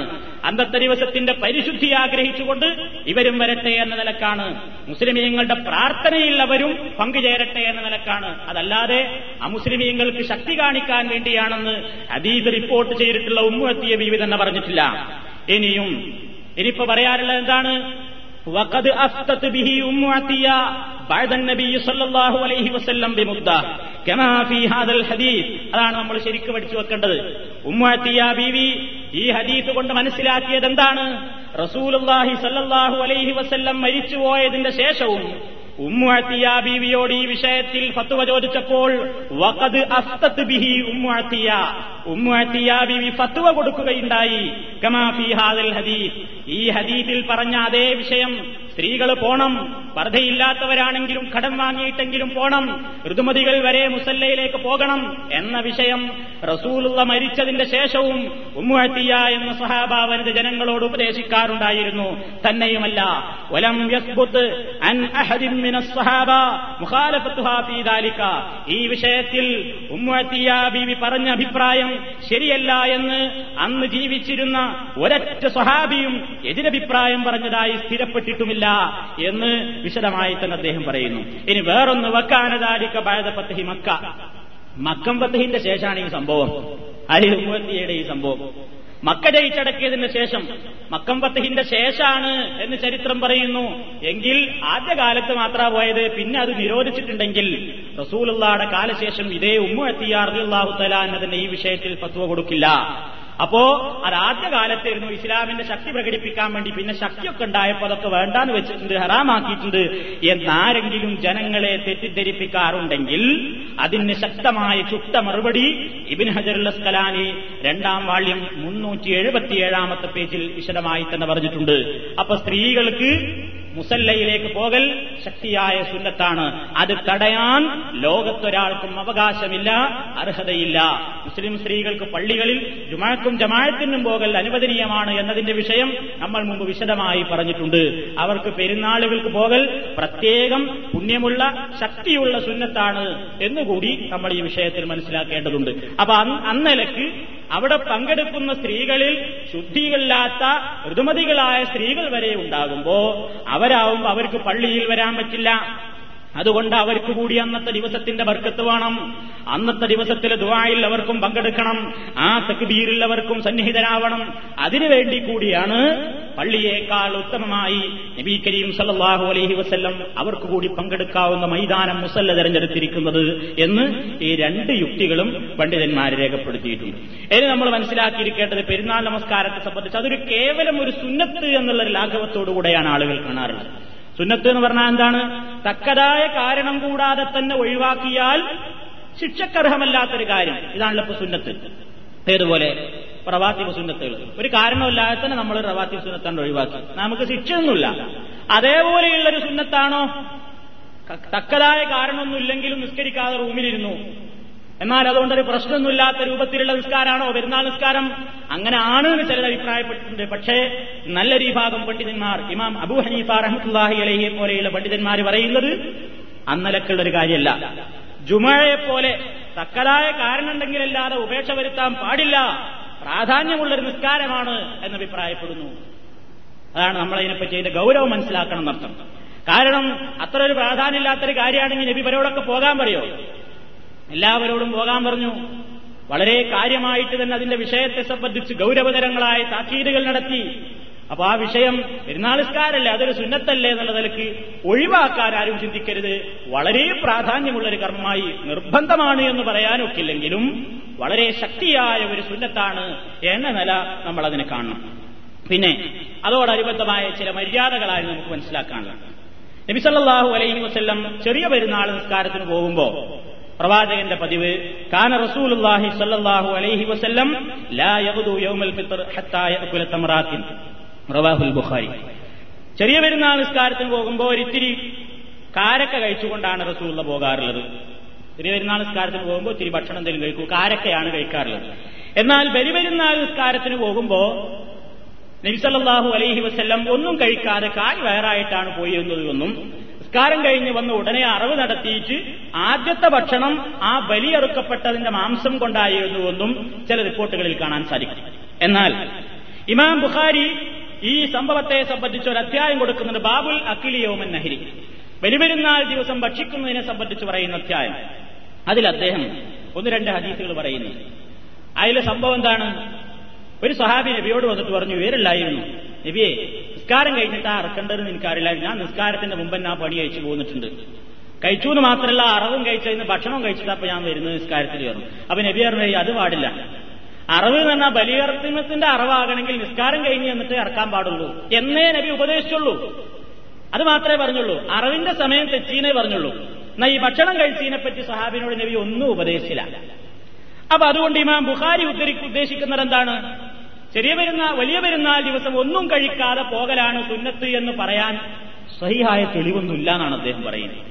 അന്നത്തെ ദിവസത്തിന്റെ പരിശുദ്ധി ആഗ്രഹിച്ചുകൊണ്ട് ഇവരും വരട്ടെ എന്ന നിലക്കാണ് മുസ്ലിമീങ്ങളുടെ പ്രാർത്ഥനയിൽ അവരും പങ്കുചേരട്ടെ എന്ന നിലക്കാണ് അതല്ലാതെ അമുസ്ലിമീങ്ങൾക്ക് ശക്തി കാണിക്കാൻ വേണ്ടിയാണെന്ന് ഹദീസ് റിപ്പോർട്ട് ചെയ്തിട്ടുള്ള ഉമ്മുവെത്തിയ ബീവി തന്നെ പറഞ്ഞിട്ടില്ല ഇനിയും ഇനിയിപ്പോ പറയാറുള്ളത് എന്താണ് وقد أفتت به أم عطية بعد النبي صلى الله عليه وسلم بمدة അതാണ് നമ്മൾ ശരിക്കും പഠിച്ചു വെക്കേണ്ടത്. ഉമ്മാത്തിയ ബീവി ഈ ഹദീസ് കൊണ്ട് മനസ്സിലാക്കിയത് എന്താണ്? റസൂലുല്ലാഹി സല്ലാഹു അലൈഹി വസ്ല്ലം മരിച്ചുപോയതിന്റെ ശേഷവും ഉമ്മുഅത്തിയ ബീവിയോട് ഈ വിഷയത്തിൽ ഫത്വ ചോദിച്ചപ്പോൾ വഖദ് അസ്തത്ത് ബിഹി ഉമ്മുഅത്തിയ ഉമ്മുഅത്തിയ ബീവി ഫത്വ കൊടുക്കുകയുണ്ടായി. കമാഫി ഹാദൽ ഹദീസ്. ഈ ഹദീസിൽ പറഞ്ഞ അതേ വിഷയം. സ്ത്രീകൾ പോണം. പർദ്ധയില്ലാത്തവരാണെങ്കിലും കടം വാങ്ങിയിട്ടെങ്കിലും പോണം. ഋതുമതികൾ വരെ മുസല്ലയിലേക്ക് പോകണം എന്ന വിഷയം റസൂലുള്ള മരിച്ചതിന്റെ ശേഷവും ഉമ്മുഴത്തിയ എന്ന സഹാബാവനത് ജനങ്ങളോട് ഉപദേശിക്കാറുണ്ടായിരുന്നു. തന്നെയുമല്ല ഒലം സഹാബ ഈ വിഷയത്തിൽ ഉമ്മുഴത്തിയ ബീവി പറഞ്ഞ അഭിപ്രായം ശരിയല്ല എന്ന് അന്ന് ജീവിച്ചിരുന്ന ഒരൊറ്റ സ്വഹാബിയും എതിരഭിപ്രായം പറഞ്ഞതായി സ്ഥിരപ്പെട്ടിട്ടുമില്ല എന്ന് വിശദമായി തന്നെ അദ്ദേഹം പറയുന്നു. ഇനി വേറൊന്ന് വക്കാനതാരിക്ക ബാധ പത്തഹി മക്ക. മക്കം പത്തഹിന്റെ ശേഷമാണ് ഈ സംഭവം. അലി ഉമ്മത്തിയുടെ ഈ സംഭവം. മക്ക ജയിച്ചടക്കിയതിന് ശേഷം മക്കം പത്തഹിന്റെ ശേഷാണ് എന്ന് ചരിത്രം പറയുന്നു. എങ്കിൽ ആദ്യകാലത്ത് മാത്രമാ പോയത്. പിന്നെ അത് നിരോധിച്ചിട്ടുണ്ടെങ്കിൽ റസൂലുള്ളാടെ കാലശേഷം ഇതേ ഉമ്മു എത്തിയാർ അള്ളാഹു തലാൻ അതിന്റെ ഈ വിഷയത്തിൽ ഫത്വ കൊടുക്കില്ല. അപ്പോ അത് ആദ്യ കാലത്തായിരുന്നു ഇസ്ലാമിന്റെ ശക്തി പ്രകടിപ്പിക്കാൻ വേണ്ടി പിന്നെ ശക്തിയൊക്കെ ഉണ്ടായപ്പോൾ അതൊക്കെ വേണ്ടാന്ന് വെച്ചിട്ടുണ്ട് ഹറാമാക്കിയിട്ടുണ്ട് എന്നാരെങ്കിലും ജനങ്ങളെ തെറ്റിദ്ധരിപ്പിക്കാറുണ്ടെങ്കിൽ അതിന് ശക്തമായ ചുട്ട മറുപടി ഇബിൻ ഹജറുൽ അസ്കലാനി രണ്ടാം വാള്യം മുന്നൂറ്റി എഴുപത്തിയേഴാമത്തെ പേജിൽ വിശദമായി തന്നെ പറഞ്ഞിട്ടുണ്ട്. അപ്പൊ സ്ത്രീകൾക്ക് മുസല്ലയിലേക്ക് പോകൽ ശക്തിയായ സുന്നത്താണ്. അത് തടയാൻ ലോകത്തൊരാൾക്കും അവകാശമില്ല അർഹതയില്ല. മുസ്ലിം സ്ത്രീകൾക്ക് പള്ളികളിൽ ജുമാക്കും ജമാഴത്തിനും പോകൽ അനുവദനീയമാണ് എന്നതിന്റെ വിഷയം നമ്മൾ മുമ്പ് വിശദമായി പറഞ്ഞിട്ടുണ്ട്. അവർക്ക് പെരുന്നാളുകൾക്ക് പോകൽ പ്രത്യേകം പുണ്യമുള്ള ശക്തിയുള്ള സുന്നത്താണ് എന്നുകൂടി നമ്മൾ ഈ വിഷയത്തിൽ മനസ്സിലാക്കേണ്ടതുണ്ട്. അപ്പൊ അന്നലക്ക് അവിടെ പങ്കെടുക്കുന്ന സ്ത്രീകളിൽ ശുദ്ധികളില്ലാത്ത ഋതുമതികളായ സ്ത്രീകൾ വരെ ഉണ്ടാകുമ്പോ അവരാവുമ്പോ അവർക്ക് പള്ളിയിൽ വരാൻ പറ്റില്ല. അതുകൊണ്ട് അവർക്ക് കൂടി അന്നത്തെ ദിവസത്തിന്റെ ബർക്കത്ത് വേണം. അന്നത്തെ ദിവസത്തിലെ ദുവായിൽ അവർക്കും പങ്കെടുക്കണം. ആ തക്ബീരിൽ അവർക്കും സന്നിഹിതരാവണം. അതിനുവേണ്ടി കൂടിയാണ് പള്ളിയേക്കാൾ ഉത്തമമായി നബി കരീം സല്ലാഹു അലഹി വസ്ല്ലം അവർക്ക് കൂടി പങ്കെടുക്കാവുന്ന മൈതാനം മുസല്ല തെരഞ്ഞെടുത്തിരിക്കുന്നത് എന്ന് ഈ രണ്ട് യുക്തികളും പണ്ഡിതന്മാർ രേഖപ്പെടുത്തിയിട്ടുണ്ട്. ഇനി നമ്മൾ മനസ്സിലാക്കിയിരിക്കേണ്ടത് പെരുന്നാൾ നമസ്കാരത്തെ സംബന്ധിച്ച് അതൊരു കേവലം ഒരു സുന്നത്ത് എന്നുള്ള ലാഘവത്തോടുകൂടെയാണ് ആളുകൾ കാണാറുള്ളത്. സുന്നത്ത് എന്ന് പറഞ്ഞാൽ എന്താണ്? തക്കതായ കാരണം കൂടാതെ തന്നെ ഒഴിവാക്കിയാൽ ശിക്ഷക്കർഹമല്ലാത്തൊരു കാര്യം. ഇതാണല്ലോ ഇപ്പൊ സുന്നത്ത്. ഏതുപോലെ പ്രവാത്തിബ് സുന്നത്തുകൾ. ഒരു കാരണമില്ലാതെ തന്നെ നമ്മൾ പ്രവാസി സുന്നത്താണ് ഒഴിവാക്കി. നമുക്ക് ശിക്ഷയൊന്നുമില്ല. അതേപോലെയുള്ളൊരു സുന്നത്താണോ? തക്കതായ കാരണമൊന്നുമില്ലെങ്കിലും നിസ്കരിക്കാതെ റൂമിലിരുന്നു. എന്നാൽ അതുകൊണ്ട് ഒരു പ്രശ്നമൊന്നുമില്ലാത്ത രൂപത്തിലുള്ള നിസ്കാരമാണോ പെരുന്നാൾ നിസ്കാരം? അങ്ങനെ ആണ് എന്ന് ചിലർ അഭിപ്രായപ്പെട്ടിട്ടുണ്ട്. പക്ഷേ നല്ലൊരു വിഭാഗം പണ്ഡിതന്മാർ ഇമാം അബു ഹനീഫ റഹ്മത്തുല്ലാഹി അലഹിയെ പോലെയുള്ള പണ്ഡിതന്മാർ പറയുന്നത് അന്നലക്കുള്ള ഒരു കാര്യമല്ല. ജുമഴയെപ്പോലെ തക്കതായ കാരണമുണ്ടെങ്കിലല്ലാതെ ഉപേക്ഷ വരുത്താൻ പാടില്ല. പ്രാധാന്യമുള്ളൊരു നിസ്കാരമാണ് എന്ന് അഭിപ്രായപ്പെടുന്നു അതാണ് നമ്മളതിനെപ്പറ്റി അതിന്റെ ഗൗരവം മനസ്സിലാക്കണം എന്നർത്ഥം കാരണം അത്ര ഒരു പ്രാധാന്യമില്ലാത്തൊരു കാര്യമാണെങ്കിൽ നബി പരോടൊക്കെ പോകാൻ പറയോ? എല്ലാവരോടും പോകാൻ പറഞ്ഞു. വളരെ കാര്യമായിട്ട് തന്നെ അതിന്റെ വിഷയത്തെ സംബന്ധിച്ച് ഗൗരവതരങ്ങളായ താക്കീതുകൾ നടത്തി. അപ്പൊ ആ വിഷയം പെരുന്നാളിസ്കാരല്ലേ അതൊരു സുന്നത്തല്ലേ എന്നുള്ള നിലയ്ക്ക് ഒഴിവാക്കാൻ ആരും ചിന്തിക്കരുത്. വളരെ പ്രാധാന്യമുള്ള ഒരു കർമ്മമായി നിർബന്ധമാണ് എന്ന് പറയാനൊക്കില്ലെങ്കിലും വളരെ ശക്തിയായ ഒരു സുന്നത്താണ് എന്ന നില നമ്മൾ അതിനെ കാണണം. പിന്നെ അതോടനുബന്ധമായ ചില മര്യാദകളായി നമുക്ക് മനസ്സിലാക്കാനുള്ളത് നബിസല്ലാഹു അലൈഹി വസ്ല്ലം ചെറിയ പെരുന്നാൾ നിസ്കാരത്തിന് പോകുമ്പോ പ്രവാചകന്റെ പതിവ്. കാന റസൂലുള്ളാഹി സല്ലല്ലാഹു അലൈഹി വസല്ലം റവാഹുൽ ബുഖാരി. ചെറിയ പെരുന്നാൾ നിസ്കാരത്തിന് പോകുമ്പോൾ ഒരിത്തിരി കാരക്ക കഴിച്ചുകൊണ്ടാണ് റസൂലുള്ള പോകാറുള്ളത്. ചെറിയ പെരുന്നാൾ നിസ്കാരത്തിന് പോകുമ്പോൾ ഒത്തിരി ഭക്ഷണം എന്തെങ്കിലും കഴിക്കൂ കാരക്കയാണ് കഴിക്കാറുള്ളത്. എന്നാൽ ബലിപെരുന്നാൾ നിസ്കാരത്തിന് പോകുമ്പോൾ നബിസല്ലാഹു അലൈഹി വസ്ല്ലം ഒന്നും കഴിക്കാതെ കാൽ വയറായിട്ടാണ് പോയിരുന്നത് എന്നും നിസ്കാരം കഴിഞ്ഞ് വന്ന് ഉടനെ അറിവ് നടത്തിയിട്ട് ആദ്യത്തെ ഭക്ഷണം ആ ബലിയെറുക്കപ്പെട്ടതിന്റെ മാംസം കൊണ്ടായിരുന്നുവെന്നും ചില റിപ്പോർട്ടുകളിൽ കാണാൻ സാധിക്കും. എന്നാൽ ഇമാം ബുഖാരി ഈ സംഭവത്തെ സംബന്ധിച്ച് ഒരു അധ്യായം കൊടുക്കുന്നത് ബാബുൽ അഖിലിയോമൻ നഹരി. ബലിപെരുന്നാൾ ദിവസം ഭക്ഷിക്കുന്നതിനെ സംബന്ധിച്ച് പറയുന്ന അധ്യായം. അതിൽ അദ്ദേഹം ഒന്ന് രണ്ട് ഹദീസുകൾ പറയുന്നു. അതിലെ സംഭവം എന്താണ്? ഒരു സഹാബി നബിയോട് വന്നിട്ട് പറഞ്ഞു ഇവരില്ലായിരുന്നു നബിയെ നിസ്കാരം കഴിഞ്ഞിട്ട് ആ അറക്കേണ്ടതെന്ന് എനിക്കറിയില്ല ഞാൻ നിസ്കാരത്തിന്റെ മുമ്പ് ഞാൻ പണി കഴിച്ചു പോന്നിട്ടുണ്ട്. കഴിച്ചു എന്ന് മാത്രമല്ല അറവും കഴിച്ചതിന് ഭക്ഷണവും കഴിച്ചിട്ടപ്പോ ഞാൻ വരുന്നത് നിസ്കാരത്തിൽ കയറും. അപ്പൊ നബി പറഞ്ഞു അത് പാടില്ല. അറവ് എന്ന് പറഞ്ഞാൽ ബലിയർത്തിമത്തിന്റെ അറവാകണമെങ്കിൽ നിസ്കാരം കഴിഞ്ഞ് എന്നിട്ട് ഇറക്കാൻ പാടുള്ളൂ. എന്നേ നബി ഉപദേശിച്ചുള്ളൂ. അത് മാത്രമേ പറഞ്ഞുള്ളൂ. അറിവിന്റെ സമയം തെച്ചീനെ പറഞ്ഞുള്ളൂ. എന്നാ ഈ ഭക്ഷണം കഴിച്ചതിനെ പറ്റി സഹാബിനോട് നബി ഒന്നും ഉപദേശിച്ചില്ല. അപ്പൊ അതുകൊണ്ട് ഇമാം ബുഖാരി ഉദ്ധരി ഉദ്ദേശിക്കുന്നത് എന്താണ്? ചെറിയ പെരുന്നാൾ വലിയ പെരുന്നാൾ ദിവസം ഒന്നും കഴിക്കാതെ പോകലാണ് സുന്നത്ത് എന്ന് പറയാൻ സഹിയായ തെളിവൊന്നുമില്ല എന്നാണ് അദ്ദേഹം പറയുന്നത്.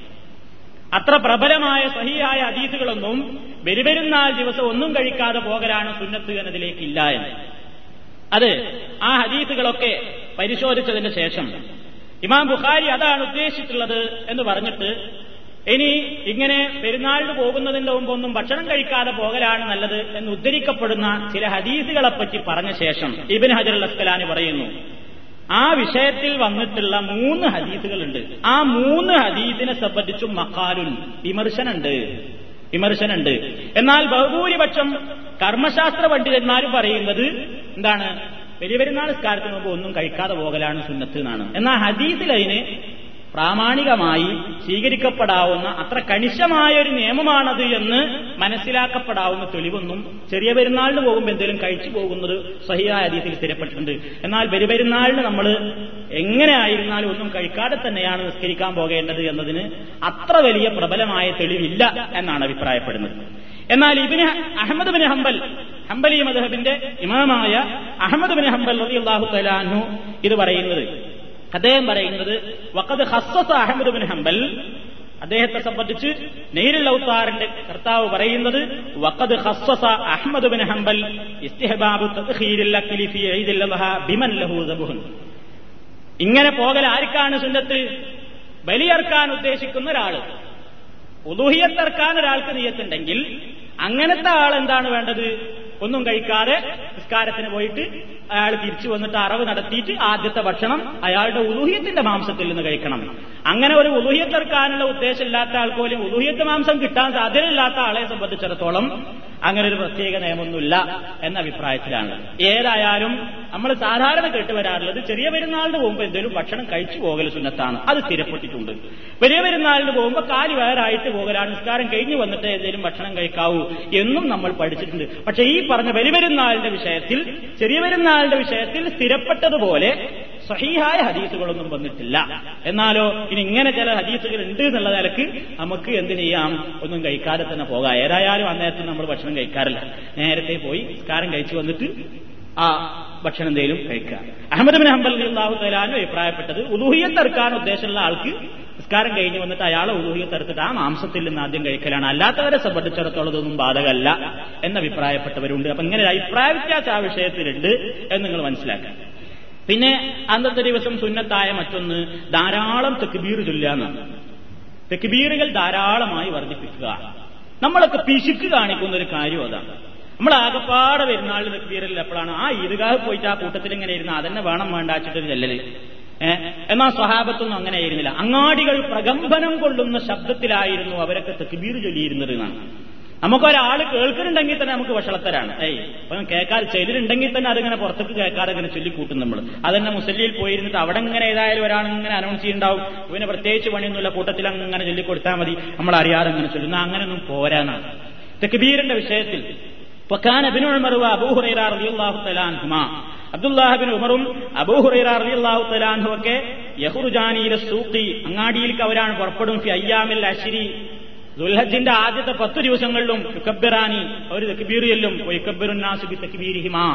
അത്ര പ്രബലമായ സഹിയായ അതീതുകളൊന്നും ബലിപെരുന്നാൾ ദിവസം ഒന്നും കഴിക്കാതെ പോകലാണ് സുന്നത്ത് എന്നതിലേക്കില്ല എന്ന്. അത് ആ ഹദീസുകളൊക്കെ പരിശോധിച്ചതിന് ശേഷം ഇമാം ബുഖാരി അതാണ് ഉദ്ദേശിച്ചിട്ടുള്ളത് എന്ന് പറഞ്ഞിട്ട് ഇനി ഇങ്ങനെ പെരുന്നാളിന് പോകുന്നതിന്റെ മുമ്പൊന്നും ഭക്ഷണം കഴിക്കാതെ പോകലാണ് നല്ലത് എന്ന് ഉദ്ധരിക്കപ്പെടുന്ന ചില ഹദീസുകളെപ്പറ്റി പറഞ്ഞ ശേഷം ഇബിൻ ഹജർ അസ്കലാനി പറയുന്നു ആ വിഷയത്തിൽ വന്നിട്ടുള്ള മൂന്ന് ഹദീസുകളുണ്ട്. ആ മൂന്ന് ഹദീസിനെ സംബന്ധിച്ചും മക്കാലുൻ വിമർശനുണ്ട്. വിമർശനുണ്ട്. എന്നാൽ ബഹുഭൂരിപക്ഷം കർമ്മശാസ്ത്ര പണ്ഡിതന്മാർ പറയുന്നത് എന്താണ്? വലിയ പെരുന്നാൾ സ്കാരത്തിന് മുമ്പ് ഒന്നും കഴിക്കാതെ പോകലാണ് സുന്നത്ത് എന്നാണ്. എന്നാൽ ഹദീസിൽ അതിന് പ്രാമാണികമായി സ്വീകരിക്കപ്പെടാവുന്ന അത്ര കണിശമായ ഒരു നിയമമാണത് എന്ന് മനസ്സിലാക്കപ്പെടാവുന്ന തെളിവൊന്നും ചെറിയ പെരുന്നാളിന് പോകുമ്പോൾ എന്തെങ്കിലും കഴിച്ചു പോകുന്നത് സഹിയായ രീതിയിൽ സ്ഥിരപ്പെട്ടിട്ടുണ്ട്. എന്നാൽ ബലിപെരുന്നാളിന് നമ്മൾ എങ്ങനെ ആയിരുന്നാലും ഒന്നും കഴിക്കാതെ തന്നെയാണ് നിസ്കരിക്കാൻ പോകേണ്ടത് എന്നതിന് അത്ര വലിയ പ്രബലമായ തെളിവില്ല എന്നാണ് അഭിപ്രായപ്പെടുന്നത്. എന്നാൽ ഇബിന് അഹമ്മദ് ബിൻ ഹംബൽ ഹംബലി മദഹബിന്റെ ഇമാമായ അഹമ്മദ് ബിൻ ഹംബൽ റളിയല്ലാഹു തലാഹു ഇത് പറയുന്നത് അദ്ദേഹം പറയുന്നത് വക്കത് ഹസ്സസ അഹമ്മദ് ബിൻ ഹംബൽ. അദ്ദേഹത്തെ സംബന്ധിച്ച് നെയ്രുൽ ഔത്താറിന്റെ കർത്താവ് പറയുന്നത് വക്കത് ഹസ്സസ അഹമ്മദ് ബിൻ ഹംബൽ ഇസ്തിഹബാബു ബിമൻ ലഹു ഇങ്ങനെ പോകൽ ആർക്കാണ് സുന്നത്ത്? ബലിയർക്കാൻ ഉദ്ദേശിക്കുന്ന ഒരാൾ. ഉദുഹിയത്തർക്കാൻ ഒരാൾക്ക് നീയത്തുണ്ടെങ്കിൽ അങ്ങനത്തെ ആൾ എന്താണ് വേണ്ടത്? ഒന്നും കഴിക്കാതെ നിസ്കാരത്തിന് പോയിട്ട് അയാൾ തിരിച്ചു വന്നിട്ട് അറവ് നടത്തിയിട്ട് ആദ്യത്തെ ഭക്ഷണം അയാളുടെ ഉലൂഹ്യത്തിന്റെ മാംസത്തിൽ നിന്ന് കഴിക്കണം. അങ്ങനെ ഒരു ഉദുഹിയത്തെടുക്കാനുള്ള ഉദ്ദേശമില്ലാത്ത ആൾക്ക് പോലും ഉലൂഹ്യത്ത് മാംസം കിട്ടാൻ സാധ്യതയില്ലാത്ത ആളെ സംബന്ധിച്ചിടത്തോളം അങ്ങനെ ഒരു പ്രത്യേക നിയമമൊന്നുമില്ല എന്ന അഭിപ്രായത്തിലാണ്. ഏതായാലും നമ്മൾ സാധാരണ കേട്ടുവരാറുള്ളത് ചെറിയ പെരുന്നാളിന് പോകുമ്പോൾ എന്തെങ്കിലും ഭക്ഷണം കഴിച്ചു പോകൽ സുന്നത്താണ്. അത് സ്ഥിരപ്പെട്ടിട്ടുണ്ട്. വലിയ പെരുന്നാളിന് പോകുമ്പോൾ കാൽ വയറായിട്ട് പോകലാണ്. നിസ്കാരം കഴിഞ്ഞു വന്നിട്ട് എന്തെങ്കിലും ഭക്ഷണം കഴിക്കാവൂ എന്നും നമ്മൾ പഠിച്ചിട്ടുണ്ട്. പക്ഷെ ഈ പറഞ്ഞ വലിയ പെരുന്നാളിന്റെ വിഷയത്തിൽ ചെറിയ പെരുന്നാളിന്റെ വിഷയത്തിൽ സ്ഥിരപ്പെട്ടതുപോലെ സഹീഹായ ഹദീസുകളൊന്നും വന്നിട്ടില്ല. എന്നാലോ ഇനി ഇങ്ങനെ ചില ഹദീസുകൾ ഉണ്ട് എന്നുള്ള നിലയ്ക്ക് നമുക്ക് എന്ത് ചെയ്യാം? ഒന്നും കഴിക്കാതെ തന്നെ പോകാം. ഏതായാലും അന്നേരത്ത് നമ്മൾ ഭക്ഷണം കഴിക്കാറില്ല. നേരത്തെ പോയി നിസ്കാരം കഴിച്ചു വന്നിട്ട് ആ ഭക്ഷണം എന്തെങ്കിലും കഴിക്കുക. അഹമ്മദ് ബിൻ ഹംബൽ അള്ളാഹു തലാനും അഭിപ്രായപ്പെട്ടത് ഉലൂഹിയത്തെറുക്കാൻ ഉദ്ദേശമുള്ള ആൾക്ക് നിസ്കാരം കഴിഞ്ഞ് വന്നിട്ട് അയാളെ ഉലൂഹിയത്തെടുത്തിട്ട് ആ മാംസത്തിൽ നിന്ന് ആദ്യം കഴിക്കലാണ്. അല്ലാത്തവരെ സംബന്ധിച്ചിടത്തോളം ഇതൊന്നും ബാധകമല്ല എന്ന് അഭിപ്രായപ്പെട്ടവരുണ്ട്. അപ്പൊ ഇങ്ങനെ അഭിപ്രായ വ്യത്യാസം ആ വിഷയത്തിലുണ്ട് എന്ന് നിങ്ങൾ മനസ്സിലാക്കുക. പിന്നെ അന്നത്തെ ദിവസം സുന്നത്തായ മറ്റൊന്ന് ധാരാളം തെക്കുബീർ ചൊല്ലാന്നാണ് തെക്കുബീറുകൾ ധാരാളമായി വർദ്ധിപ്പിക്കുക. നമ്മളൊക്കെ പിശുക്ക് കാണിക്കുന്ന ഒരു കാര്യം അതാണ്. നമ്മൾ ആകപ്പാടെ പെരുന്നാളിൽ തെക്കുബീറിൽ എപ്പോഴാണ് ആ ഈദ്ഗാഹ് പോയിട്ട് ആ കൂട്ടത്തിൽ ഇങ്ങനെ ഇരുന്ന് അതന്നെ വേണം വേണ്ടാച്ചിട്ടൊരു ചെല്ലല്. ഏഹ് എന്നാൽ സ്വഹാബത്തൊന്നും അങ്ങനെ ആയിരുന്നില്ല. അങ്ങാടികൾ പ്രകമ്പനം കൊള്ളുന്ന ശബ്ദത്തിലായിരുന്നു അവരൊക്കെ തെക്കുബീർ ചൊല്ലിയിരുന്നത് എന്നാണ്. നമുക്കൊരാൾ കേൾക്കുന്നുണ്ടെങ്കിൽ തന്നെ നമുക്ക് വഷളത്തരാണ്. ഏയ് അപ്പം കേൾക്കാൻ ചെയ്തിട്ടുണ്ടെങ്കിൽ തന്നെ അതിങ്ങനെ പുറത്തേക്ക് കേൾക്കാതെ ഇങ്ങനെ ചൊല്ലിക്കൂട്ടും നമ്മൾ അതന്നെ മുസല്ലിയിൽ പോയിരുന്നിട്ട് അവിടെ ഇങ്ങനെ ഏതായാലും ഒരാൾ ഇങ്ങനെ അനൗൺസ് ചെയ്യുന്നുണ്ടാവും പിന്നെ പ്രത്യേകിച്ച് പണിയൊന്നുമില്ല. കൂട്ടത്തിൽ അങ്ങനെ ചൊല്ലിക്കൊടുത്താൽ മതി. നമ്മൾ അറിയാതെ അങ്ങനെ ചൊല്ലുന്ന അങ്ങനെയൊന്നും പോരാനാണ് തെക്കുബീറിന്റെ വിഷയത്തിൽ وكان ابن عمر وابو هريره رضي الله تعالى عنهما അബ്ദുല്ലാഹിബിൻ ഉമറും അബൂഹുറൈറ റളിയല്ലാഹു തലാൻഹു ഒക്കെ യഹുറുജാനിയില സൂഖി അങ്ങാടിയിലേക്ക് അവരാണ് പുറപ്പെടും ഫി അയ്യാമിൽ അശ്രി ദുൽഹജിന്റെ ആദ്യത്തെ പത്ത് ദിവസങ്ങളിലും യുക്കബിറാനി അവർ തക്ബീർ ചെല്ലും യുക്കബിറുന്നാസുബി തക്ബീരിഹിമാ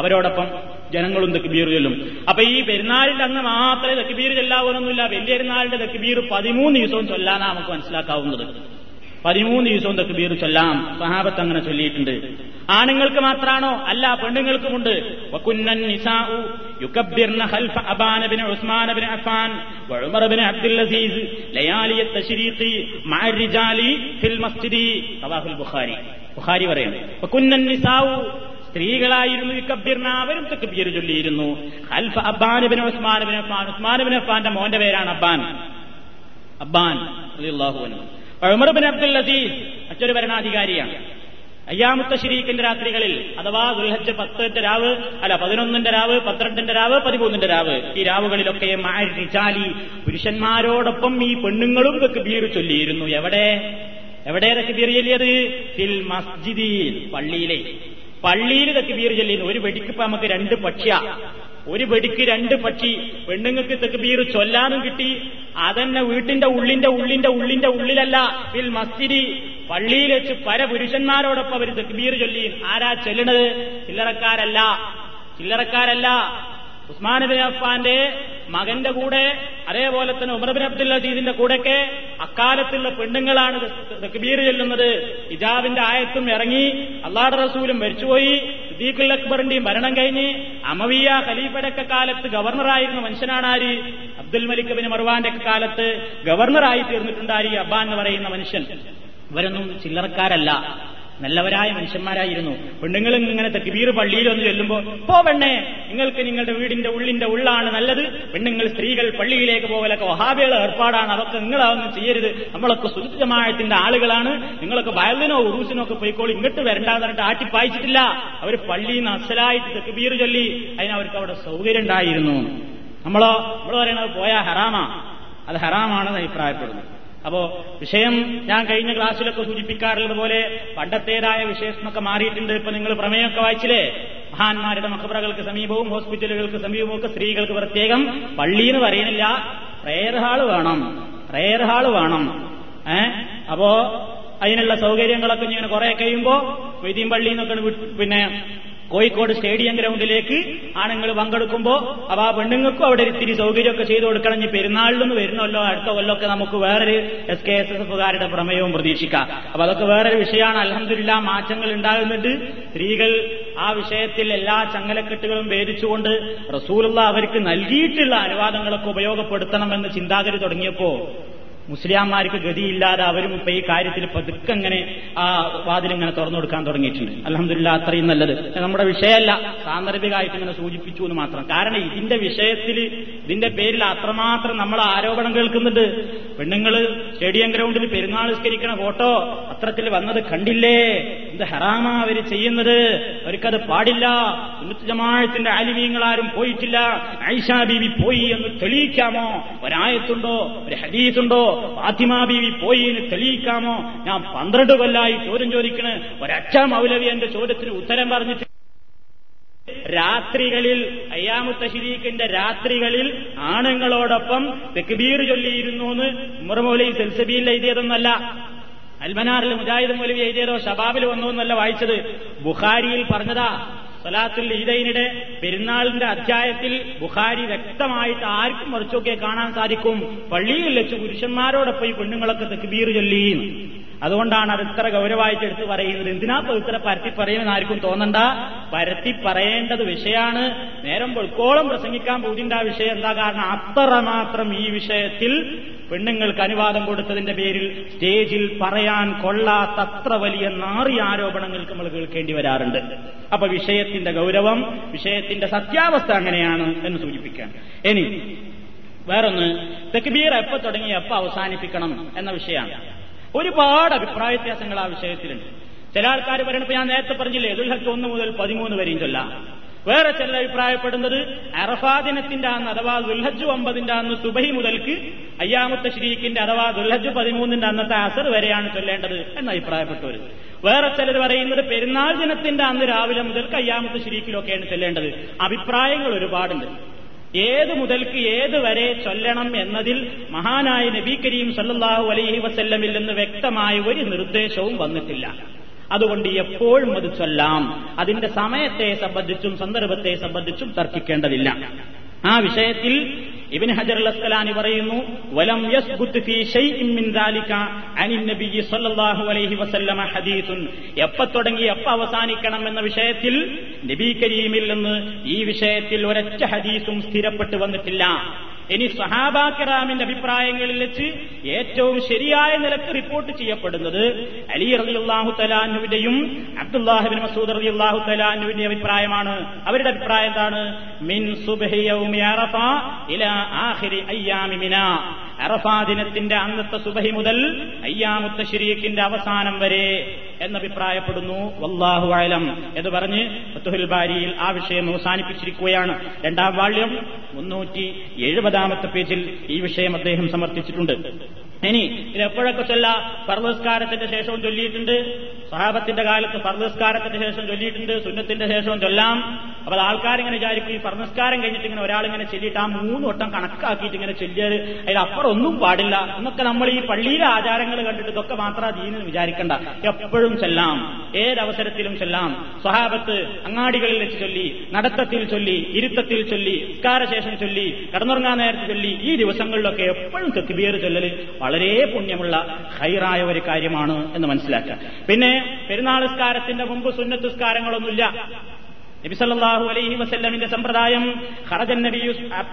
അവരോടൊപ്പം ജനങ്ങളും തക്ബീർ ചെല്ലും അപ്പൊ ഈ പെരുന്നാളിന്റെ അന്ന് മാത്രമേ തക്ബീർ ചെല്ലാവുന്നൊന്നുമില്ല വലിയ പെരുന്നാളിന്റെ തക്ബീർ പതിമൂന്ന് ദിവസവും ചൊല്ലാനാ നമുക്ക് മനസ്സിലാക്കാവുന്നത് പതിമൂന്ന് ദിവസവും തക്ബീർ ചൊല്ലാം സഹാബത്ത് അങ്ങനെ ചൊല്ലിയിട്ടുണ്ട്. ആണുങ്ങൾക്ക് മാത്രാണോ? അല്ല പെണ്ണുങ്ങൾക്കുമുണ്ട്. ഖൽഫ അബാന ഉസ്മാൻ അഫ്ഫാൻ അബ്ദുൽ അസീസ് ഫിൽ ബുഖാരി. ബുഖാരി പറയുന്നു സ്ത്രീകളായിരുന്നു യുക്കബ്ബിർന അവരും തക്ബീർ ചൊല്ലിയിരുന്നു. ഖൽഫ Aban bin Usman bin Affan. Usman bin അഫ്ഫാന്റെ മോന്റെ പേരാണ് അബ്ബാൻ. അബ്ബാൻ റളിയല്ലാഹു അൻഹു. ഉമർ ബിൻ അബ്ദുൽ അസീസ് മറ്റൊരു ഭരണാധികാരിയാണ്. അയ്യാമുത്ത ശരീഖിന്റെ രാത്രികളിൽ അഥവാ ദുൽഹജ് പത്തിന്റെ രാവ് അല്ല പതിനൊന്നിന്റെ രാവ് പന്ത്രണ്ടിന്റെ രാവ് പതിമൂന്നിന്റെ രാവ് ഈ രാവുകളിലൊക്കെ റിജാലി പുരുഷന്മാരോടൊപ്പം ഈ പെണ്ണുങ്ങളും കബീർ ചൊല്ലിയിരുന്നു. എവിടെ? എവിടെ ബീർ ചൊല്ലിയത്? ഫിൽ മസ്ജിദിൽ പള്ളിയിലെ. പള്ളിയിൽ ബീർ ചൊല്ലിയിരുന്നു. ഒരു വെടിക്ക് ഇപ്പൊ നമുക്ക് രണ്ട് പക്ഷിയാ. ഒരു വെടിക്ക് രണ്ട് പക്ഷി പെണ്ണുങ്ങൾക്ക് തെക്കുബീർ ചൊല്ലാനും കിട്ടി. അതന്നെ വീട്ടിന്റെ ഉള്ളിന്റെ ഉള്ളിന്റെ ഉള്ളിന്റെ ഉള്ളിലല്ല ബിൽ മസ്തിരി പള്ളിയിൽ വെച്ച് പല പുരുഷന്മാരോടൊപ്പം അവർ തെക്കുബീർ ചൊല്ലി ആരാ ചെല്ലണത്? ചില്ലറക്കാരല്ല. ചില്ലറക്കാരല്ല. ഉസ്മാൻ ബിൻ അഫ്ഫാന്റെ മകന്റെ കൂടെ അതേപോലെ തന്നെ ഉമർ ബിൻ അബ്ദുൽ അസീദിന്റെ കൂടെയൊക്കെ അക്കാലത്തുള്ള പെണ്ണുങ്ങളാണ് തക്ബീർ ചെല്ലുന്നത്. ഇജാബിന്റെ ആയത്തും ഇറങ്ങി അള്ളാഹുടെ റസൂലും മരിച്ചുപോയി സിദ്ദീഖുൽ അക്ബറിന്റെയും ഭരണം കഴിഞ്ഞ് അമവിയ ഖലീഫടൊക്കെ കാലത്ത് ഗവർണറായിരുന്ന മനുഷ്യനാണ് ആര്? അബ്ദുൽ മലിക് ബിൻ മർവാന്റെ ഒക്കെ കാലത്ത് ഗവർണറായി തീർന്നിട്ടുണ്ട് ആര്? അബ്ബാൻ എന്ന് പറയുന്ന മനുഷ്യൻ. ഇവരൊന്നും ചില്ലറക്കാരല്ല. നല്ലവരായ മനുഷ്യന്മാരായിരുന്നു. പെണ്ണുങ്ങൾ ഇങ്ങനെ തെക്കിബീർ പള്ളിയിൽ വന്ന് ചെല്ലുമ്പോൾ പോ പെണ്ണേ നിങ്ങൾക്ക് നിങ്ങളുടെ വീടിന്റെ ഉള്ളിന്റെ ഉള്ളാണ് നല്ലത്. പെണ്ണുങ്ങൾ സ്ത്രീകൾ പള്ളിയിലേക്ക് പോകലൊക്കെ വഹാബികളുടെ ഏർപ്പാടാണ്. അതൊക്കെ നിങ്ങളതൊന്നും ചെയ്യരുത്. നമ്മളൊക്കെ സുജമായത്തിന്റെ ആളുകളാണ്. നിങ്ങളൊക്കെ വയലിനോ ഉറൂസിനോ ഒക്കെ പോയിക്കോളി. ഇങ്ങോട്ട് വരണ്ടാന്ന് പറഞ്ഞിട്ട് ആറ്റിപ്പായിച്ചിട്ടില്ല അവർ പള്ളിയിൽ നിന്ന് അസലായിട്ട് തെക്കുബീർ ചൊല്ലി. അതിനവർക്ക് അവിടെ സൗകര്യം ഉണ്ടായിരുന്നു. നമ്മളോ നമ്മൾ പറയണത് പോയാ ഹറാമാ. അത് ഹറാമാണെന്ന് അഭിപ്രായപ്പെടുന്നു. അപ്പോ വിഷയം ഞാൻ കഴിഞ്ഞ ക്ലാസ്സിലൊക്കെ സൂചിപ്പിക്കാറുള്ളത് പോലെ പണ്ടത്തേതായ വിശേഷമൊക്കെ മാറിയിട്ടുണ്ട്. ഇപ്പൊ നിങ്ങൾ പ്രമേയമൊക്കെ വായിച്ചില്ലേ? മഹാന്മാരുടെ മക്കബറകൾക്ക് സമീപവും ഹോസ്പിറ്റലുകൾക്ക് സമീപവും ഒക്കെ സ്ത്രീകൾക്ക് പ്രത്യേകം പള്ളി എന്ന് പറയുന്നില്ല. പ്രേയർ ഹാൾ വേണം. പ്രേയർ ഹാൾ വേണം. ഏ? അപ്പോ അതിനുള്ള സൗകര്യങ്ങളൊക്കെ ഇങ്ങനെ കുറെ കഴിയുമ്പോ വൈദ്യം പള്ളി എന്നൊക്കെ പിന്നെ കോഴിക്കോട് സ്റ്റേഡിയം ഗ്രൗണ്ടിലേക്ക് ആണുങ്ങൾ പങ്കെടുക്കുമ്പോ അപ്പൊ ആ പെണ്ണുങ്ങൾക്കും അവിടെ ഇത്തിരി സൗകര്യമൊക്കെ ചെയ്തു കൊടുക്കണം. ഇനി പെരുന്നാളിലൊന്ന് വരുന്നല്ലോ അടുത്ത കൊല്ലമൊക്കെ നമുക്ക് വേറൊരു എസ് കെ എസ് എസ് എഫുകാരുടെ പ്രമേയവും പ്രതീക്ഷിക്കാം. അപ്പൊ അതൊക്കെ വേറൊരു വിഷയമാണ്. അലഹമില്ല മാറ്റങ്ങൾ ഉണ്ടാകുന്നുണ്ട്. സ്ത്രീകൾ ആ വിഷയത്തിൽ എല്ലാ ചങ്ങലക്കെട്ടുകളും ഭേദിച്ചുകൊണ്ട് റസൂലുള്ള അവർക്ക് നൽകിയിട്ടുള്ള അനുവാദങ്ങളൊക്കെ ഉപയോഗപ്പെടുത്തണമെന്ന് ചിന്താഗതി തുടങ്ങിയപ്പോ മുസ്ലിംമാർക്ക് ഗതിയില്ലാതെ അവരും ഇപ്പൊ ഈ കാര്യത്തിൽ പതുക്കങ്ങനെ ആ വാതിലിങ്ങനെ തുറന്നു കൊടുക്കാൻ തുടങ്ങിയിട്ടുണ്ട്. അലഹമില്ല അത്രയും നല്ലത്. നമ്മുടെ വിഷയമല്ല. സാന്ദർഭികമായിട്ട് ഇങ്ങനെ സൂചിപ്പിച്ചു എന്ന് മാത്രം. കാരണം ഇതിന്റെ വിഷയത്തിൽ ഇതിന്റെ പേരിൽ അത്രമാത്രം നമ്മൾ ആരോപണം കേൾക്കുന്നുണ്ട്. പെണ്ണുങ്ങൾ സ്റ്റേഡിയം ഗ്രൗണ്ടിൽ പെരുന്നാൾ നിസ്കരിക്കണ ഫോട്ടോ അത്രത്തിൽ വന്നത് കണ്ടില്ലേ? എന്ത് ഹറാമാ അവർ ചെയ്യുന്നത്? അവർക്കത് പാടില്ല. ജമാഴത്തിന്റെ ആലിമീങ്ങളാരും പോയിട്ടില്ല. ഐഷ ബീവി പോയി എന്ന് തെളിയിക്കാമോ? ഒരായത്തുണ്ടോ? ഒരു ഹദീസുണ്ടോ? ഫാത്തിമ ബീവി പോയി തെളിയിക്കാമോ? ഞാൻ പന്ത്രണ്ട് കൊല്ലായി ചോദ്യം ചോദിക്കണ്. ഒരക്ഷ മൗലവി എന്റെ ചോദ്യത്തിന് ഉത്തരം പറഞ്ഞിട്ട് രാത്രികളിൽ അയ്യാമുത്ത ഷിരീഖിന്റെ രാത്രികളിൽ ആണുങ്ങളോടൊപ്പം തെക്കുബീർ ചൊല്ലിയിരുന്നു എന്ന് ഉമർമൗലി സെൽസബിയിൽ എഴുതിയതൊന്നല്ല. അൽമനാറിൽ മുജാഹിദ് മൗലവി എഴുതിയതോ ഷബാബിൽ വന്നു എന്നല്ല വായിച്ചത്. ബുഖാരിയിൽ പറഞ്ഞതാ സലാത്തുൽ ഈദൈനിടെ പെരുന്നാളിന്റെ അധ്യായത്തിൽ ബുഖാരി വ്യക്തമായിട്ട് ആർക്കും മറിച്ചൊക്കെ കാണാൻ സാധിക്കും. പള്ളിയിൽ വെച്ച് പുരുഷന്മാരോടൊപ്പം ഈ പെണ്ണുങ്ങളൊക്കെ തെക്കുബീർ ചൊല്ലിയെന്ന് അതുകൊണ്ടാണ് അത് ഇത്ര ഗൗരവമായിട്ട് എടുത്ത് പറയുന്നത്. എന്തിനാ ഇത്ര പരത്തി പറയുമെന്ന് ആർക്കും തോന്നണ്ട. പരത്തി പറയേണ്ടത് വിഷയമാണ്. നേരം പൊൾക്കോളം പ്രസംഗിക്കാൻ പോകുന്ന വിഷയം. എന്താ കാരണം? അത്രമാത്രം ഈ വിഷയത്തിൽ പെണ്ണുങ്ങൾക്ക് അനുവാദം കൊടുത്തതിന്റെ പേരിൽ സ്റ്റേജിൽ പറയാൻ കൊള്ളാത്തത്ര വലിയ നാറി ആരോപണങ്ങൾക്ക് നമ്മൾ കേൾക്കേണ്ടി വരാറുണ്ട്. അപ്പൊ വിഷയത്തിന്റെ ഗൗരവം വിഷയത്തിന്റെ സത്യാവസ്ഥ അങ്ങനെയാണ് എന്ന് സൂചിപ്പിക്കാൻ ഇനി വേറൊന്ന് തെക്കുബീർ എപ്പോ തുടങ്ങി എപ്പോ അവസാനിപ്പിക്കണം എന്ന വിഷയമാണ്. ഒരുപാട് അഭിപ്രായ വ്യത്യാസങ്ങൾ ആ വിഷയത്തിലുണ്ട്. ചില ആൾക്കാർ പറയുന്നത് ഞാൻ നേരത്തെ പറഞ്ഞില്ലേ ദുൽഹക്ക് ഒന്ന് മുതൽ പതിമൂന്ന് വരെയും ചൊല്ലാം. വേറെ ചിലർ അഭിപ്രായപ്പെടുന്നത് അറഫാ ദിനത്തിന്റെ അന്ന് അഥവാ ദുൽഹജ് ഒമ്പതിന്റെ അന്ന് സുബഹി മുതൽക്ക് അയ്യാമത്തെ ഷരീഖിന്റെ അഥവാ ദുൽഹജ് പതിമൂന്നിന്റെ അന്നത്തെ അസർ വരെയാണ് ചൊല്ലേണ്ടത് എന്ന് അഭിപ്രായപ്പെട്ടവർ വേറെ ചിലർ പറയുന്നത് പെരുന്നാൾ ദിനത്തിന്റെ അന്ന് രാവിലെ മുതൽക്ക് അയ്യാമത്തെ ഷരീഖിലൊക്കെയാണ് ചൊല്ലേണ്ടത്. അഭിപ്രായങ്ങൾ ഒരുപാടുണ്ട്. ഏത് മുതൽക്ക് ഏത് വരെ ചൊല്ലണം എന്നതിൽ മഹാനായ നബി കരീം സല്ലാഹു അലൈഹി വസല്ലമിൽ നിന്ന് വ്യക്തമായ ഒരു നിർദ്ദേശവും വന്നിട്ടില്ല. അതുകൊണ്ട് എപ്പോഴും അത് ചൊല്ലാം. അതിന്റെ സമയത്തെ സംബന്ധിച്ചും സന്ദർഭത്തെ സംബന്ധിച്ചും തർക്കിക്കേണ്ടതില്ല. ആ വിഷയത്തിൽ ഇബിൻ ഹജർ അസ്കലാനി പറയുന്നു വലം അലൈഹി വസല്ലമ എപ്പ തുടങ്ങി എപ്പ അവസാനിക്കണം എന്ന വിഷയത്തിൽ നബി കരീമിൽ നിന്ന് ഈ വിഷയത്തിൽ ഒരൊറ്റ ഹദീസും സ്ഥിരപ്പെട്ടു വന്നിട്ടില്ല. ഇനി സഹാബാക്കിറാമിന്റെ അഭിപ്രായങ്ങളിൽ വെച്ച് ഏറ്റവും ശരിയായ നിലയ്ക്ക് റിപ്പോർട്ട് ചെയ്യപ്പെടുന്നത് അലി റളിയല്ലാഹു തലാനുവിന്റെയും അബ്ദുല്ലാഹിബിൻ മസൂദ് റളിയല്ലാഹു തലാനുവിന്റെ അഭിപ്രായമാണ്. അവരുടെ അഭിപ്രായം എന്താണ്? മിൻ സുബഹി യൗമി അറഫ ഇലാ ആഖിരി അറഫാ ദിനത്തിന്റെ അന്നത്തെ സുബഹി മുതൽ അയ്യാമുത്ത ഷരീഖിന്റെ അവസാനം വരെ എന്നഭിപ്രായപ്പെടുന്നു. വല്ലാഹു അലം എന്ന് പറഞ്ഞ് ഫത്തുഹുൽ ബാരിയിൽ ആ വിഷയം അവസാനിപ്പിച്ചിരിക്കുകയാണ്. രണ്ടാം വാള്യം മുന്നൂറ്റി എഴുപതാമത്തെ പേജിൽ ഈ വിഷയം അദ്ദേഹം സമർപ്പിച്ചിട്ടുണ്ട്. ഇനി ഇത് എപ്പോഴൊക്കെ ചൊല്ല? പർവസ്കാരത്തിന്റെ ശേഷവും ചൊല്ലിയിട്ടുണ്ട്. സഹാബത്തിന്റെ കാലത്ത് പർവസ്കാരത്തിന്റെ ശേഷം ചൊല്ലിയിട്ടുണ്ട്. സുന്നത്തിന്റെ ശേഷവും ചൊല്ലാം. അപ്പോൾ ആൾക്കാരിങ്ങനെ വിചാരിക്കും ഈ പർവസ്കാരം കഴിഞ്ഞിട്ട് ഇങ്ങനെ ഒരാളിങ്ങനെ ചൊല്ലിയിട്ട് ആ മൂന്ന് വട്ടം കണക്കാക്കിയിട്ട് ഇങ്ങനെ ചൊല്ലിയത് അതിലപ്പുറം ഒന്നും പാടില്ല. എന്നൊക്കെ നമ്മൾ ഈ പള്ളിയിലെ ആചാരങ്ങൾ കണ്ടിട്ട് ഇതൊക്കെ മാത്രം ദീനെന്ന് വിചാരിക്കണ്ട. എപ്പോഴും ചെല്ലാം. ഏതവസരത്തിലും ചെല്ലാം. സ്വഹാബത്ത് അങ്ങാടികളിൽ വെച്ച് ചൊല്ലി നടത്തത്തിൽ ചൊല്ലി ഇരുത്തത്തിൽ ചൊല്ലി ഉസ്കാരശേഷം ചൊല്ലി കടന്നുറങ്ങാൻ നേരത്തെ ചൊല്ലി ഈ ദിവസങ്ങളിലൊക്കെ എപ്പോഴും തെക്കുബിയർ ചൊല്ലൽ വളരെ പുണ്യമുള്ള ഹൈറായ ഒരു കാര്യമാണ് എന്ന് മനസ്സിലാക്കുക. പിന്നെ പെരുന്നാളുസ്കാരത്തിന്റെ മുമ്പ് സുന്നത്തുസ്കാരങ്ങളൊന്നുമില്ല. നബിസല്ലാഹു അലൈഹി വസ്ലമിന്റെ സമ്പ്രദായം ഹറജൻ നബി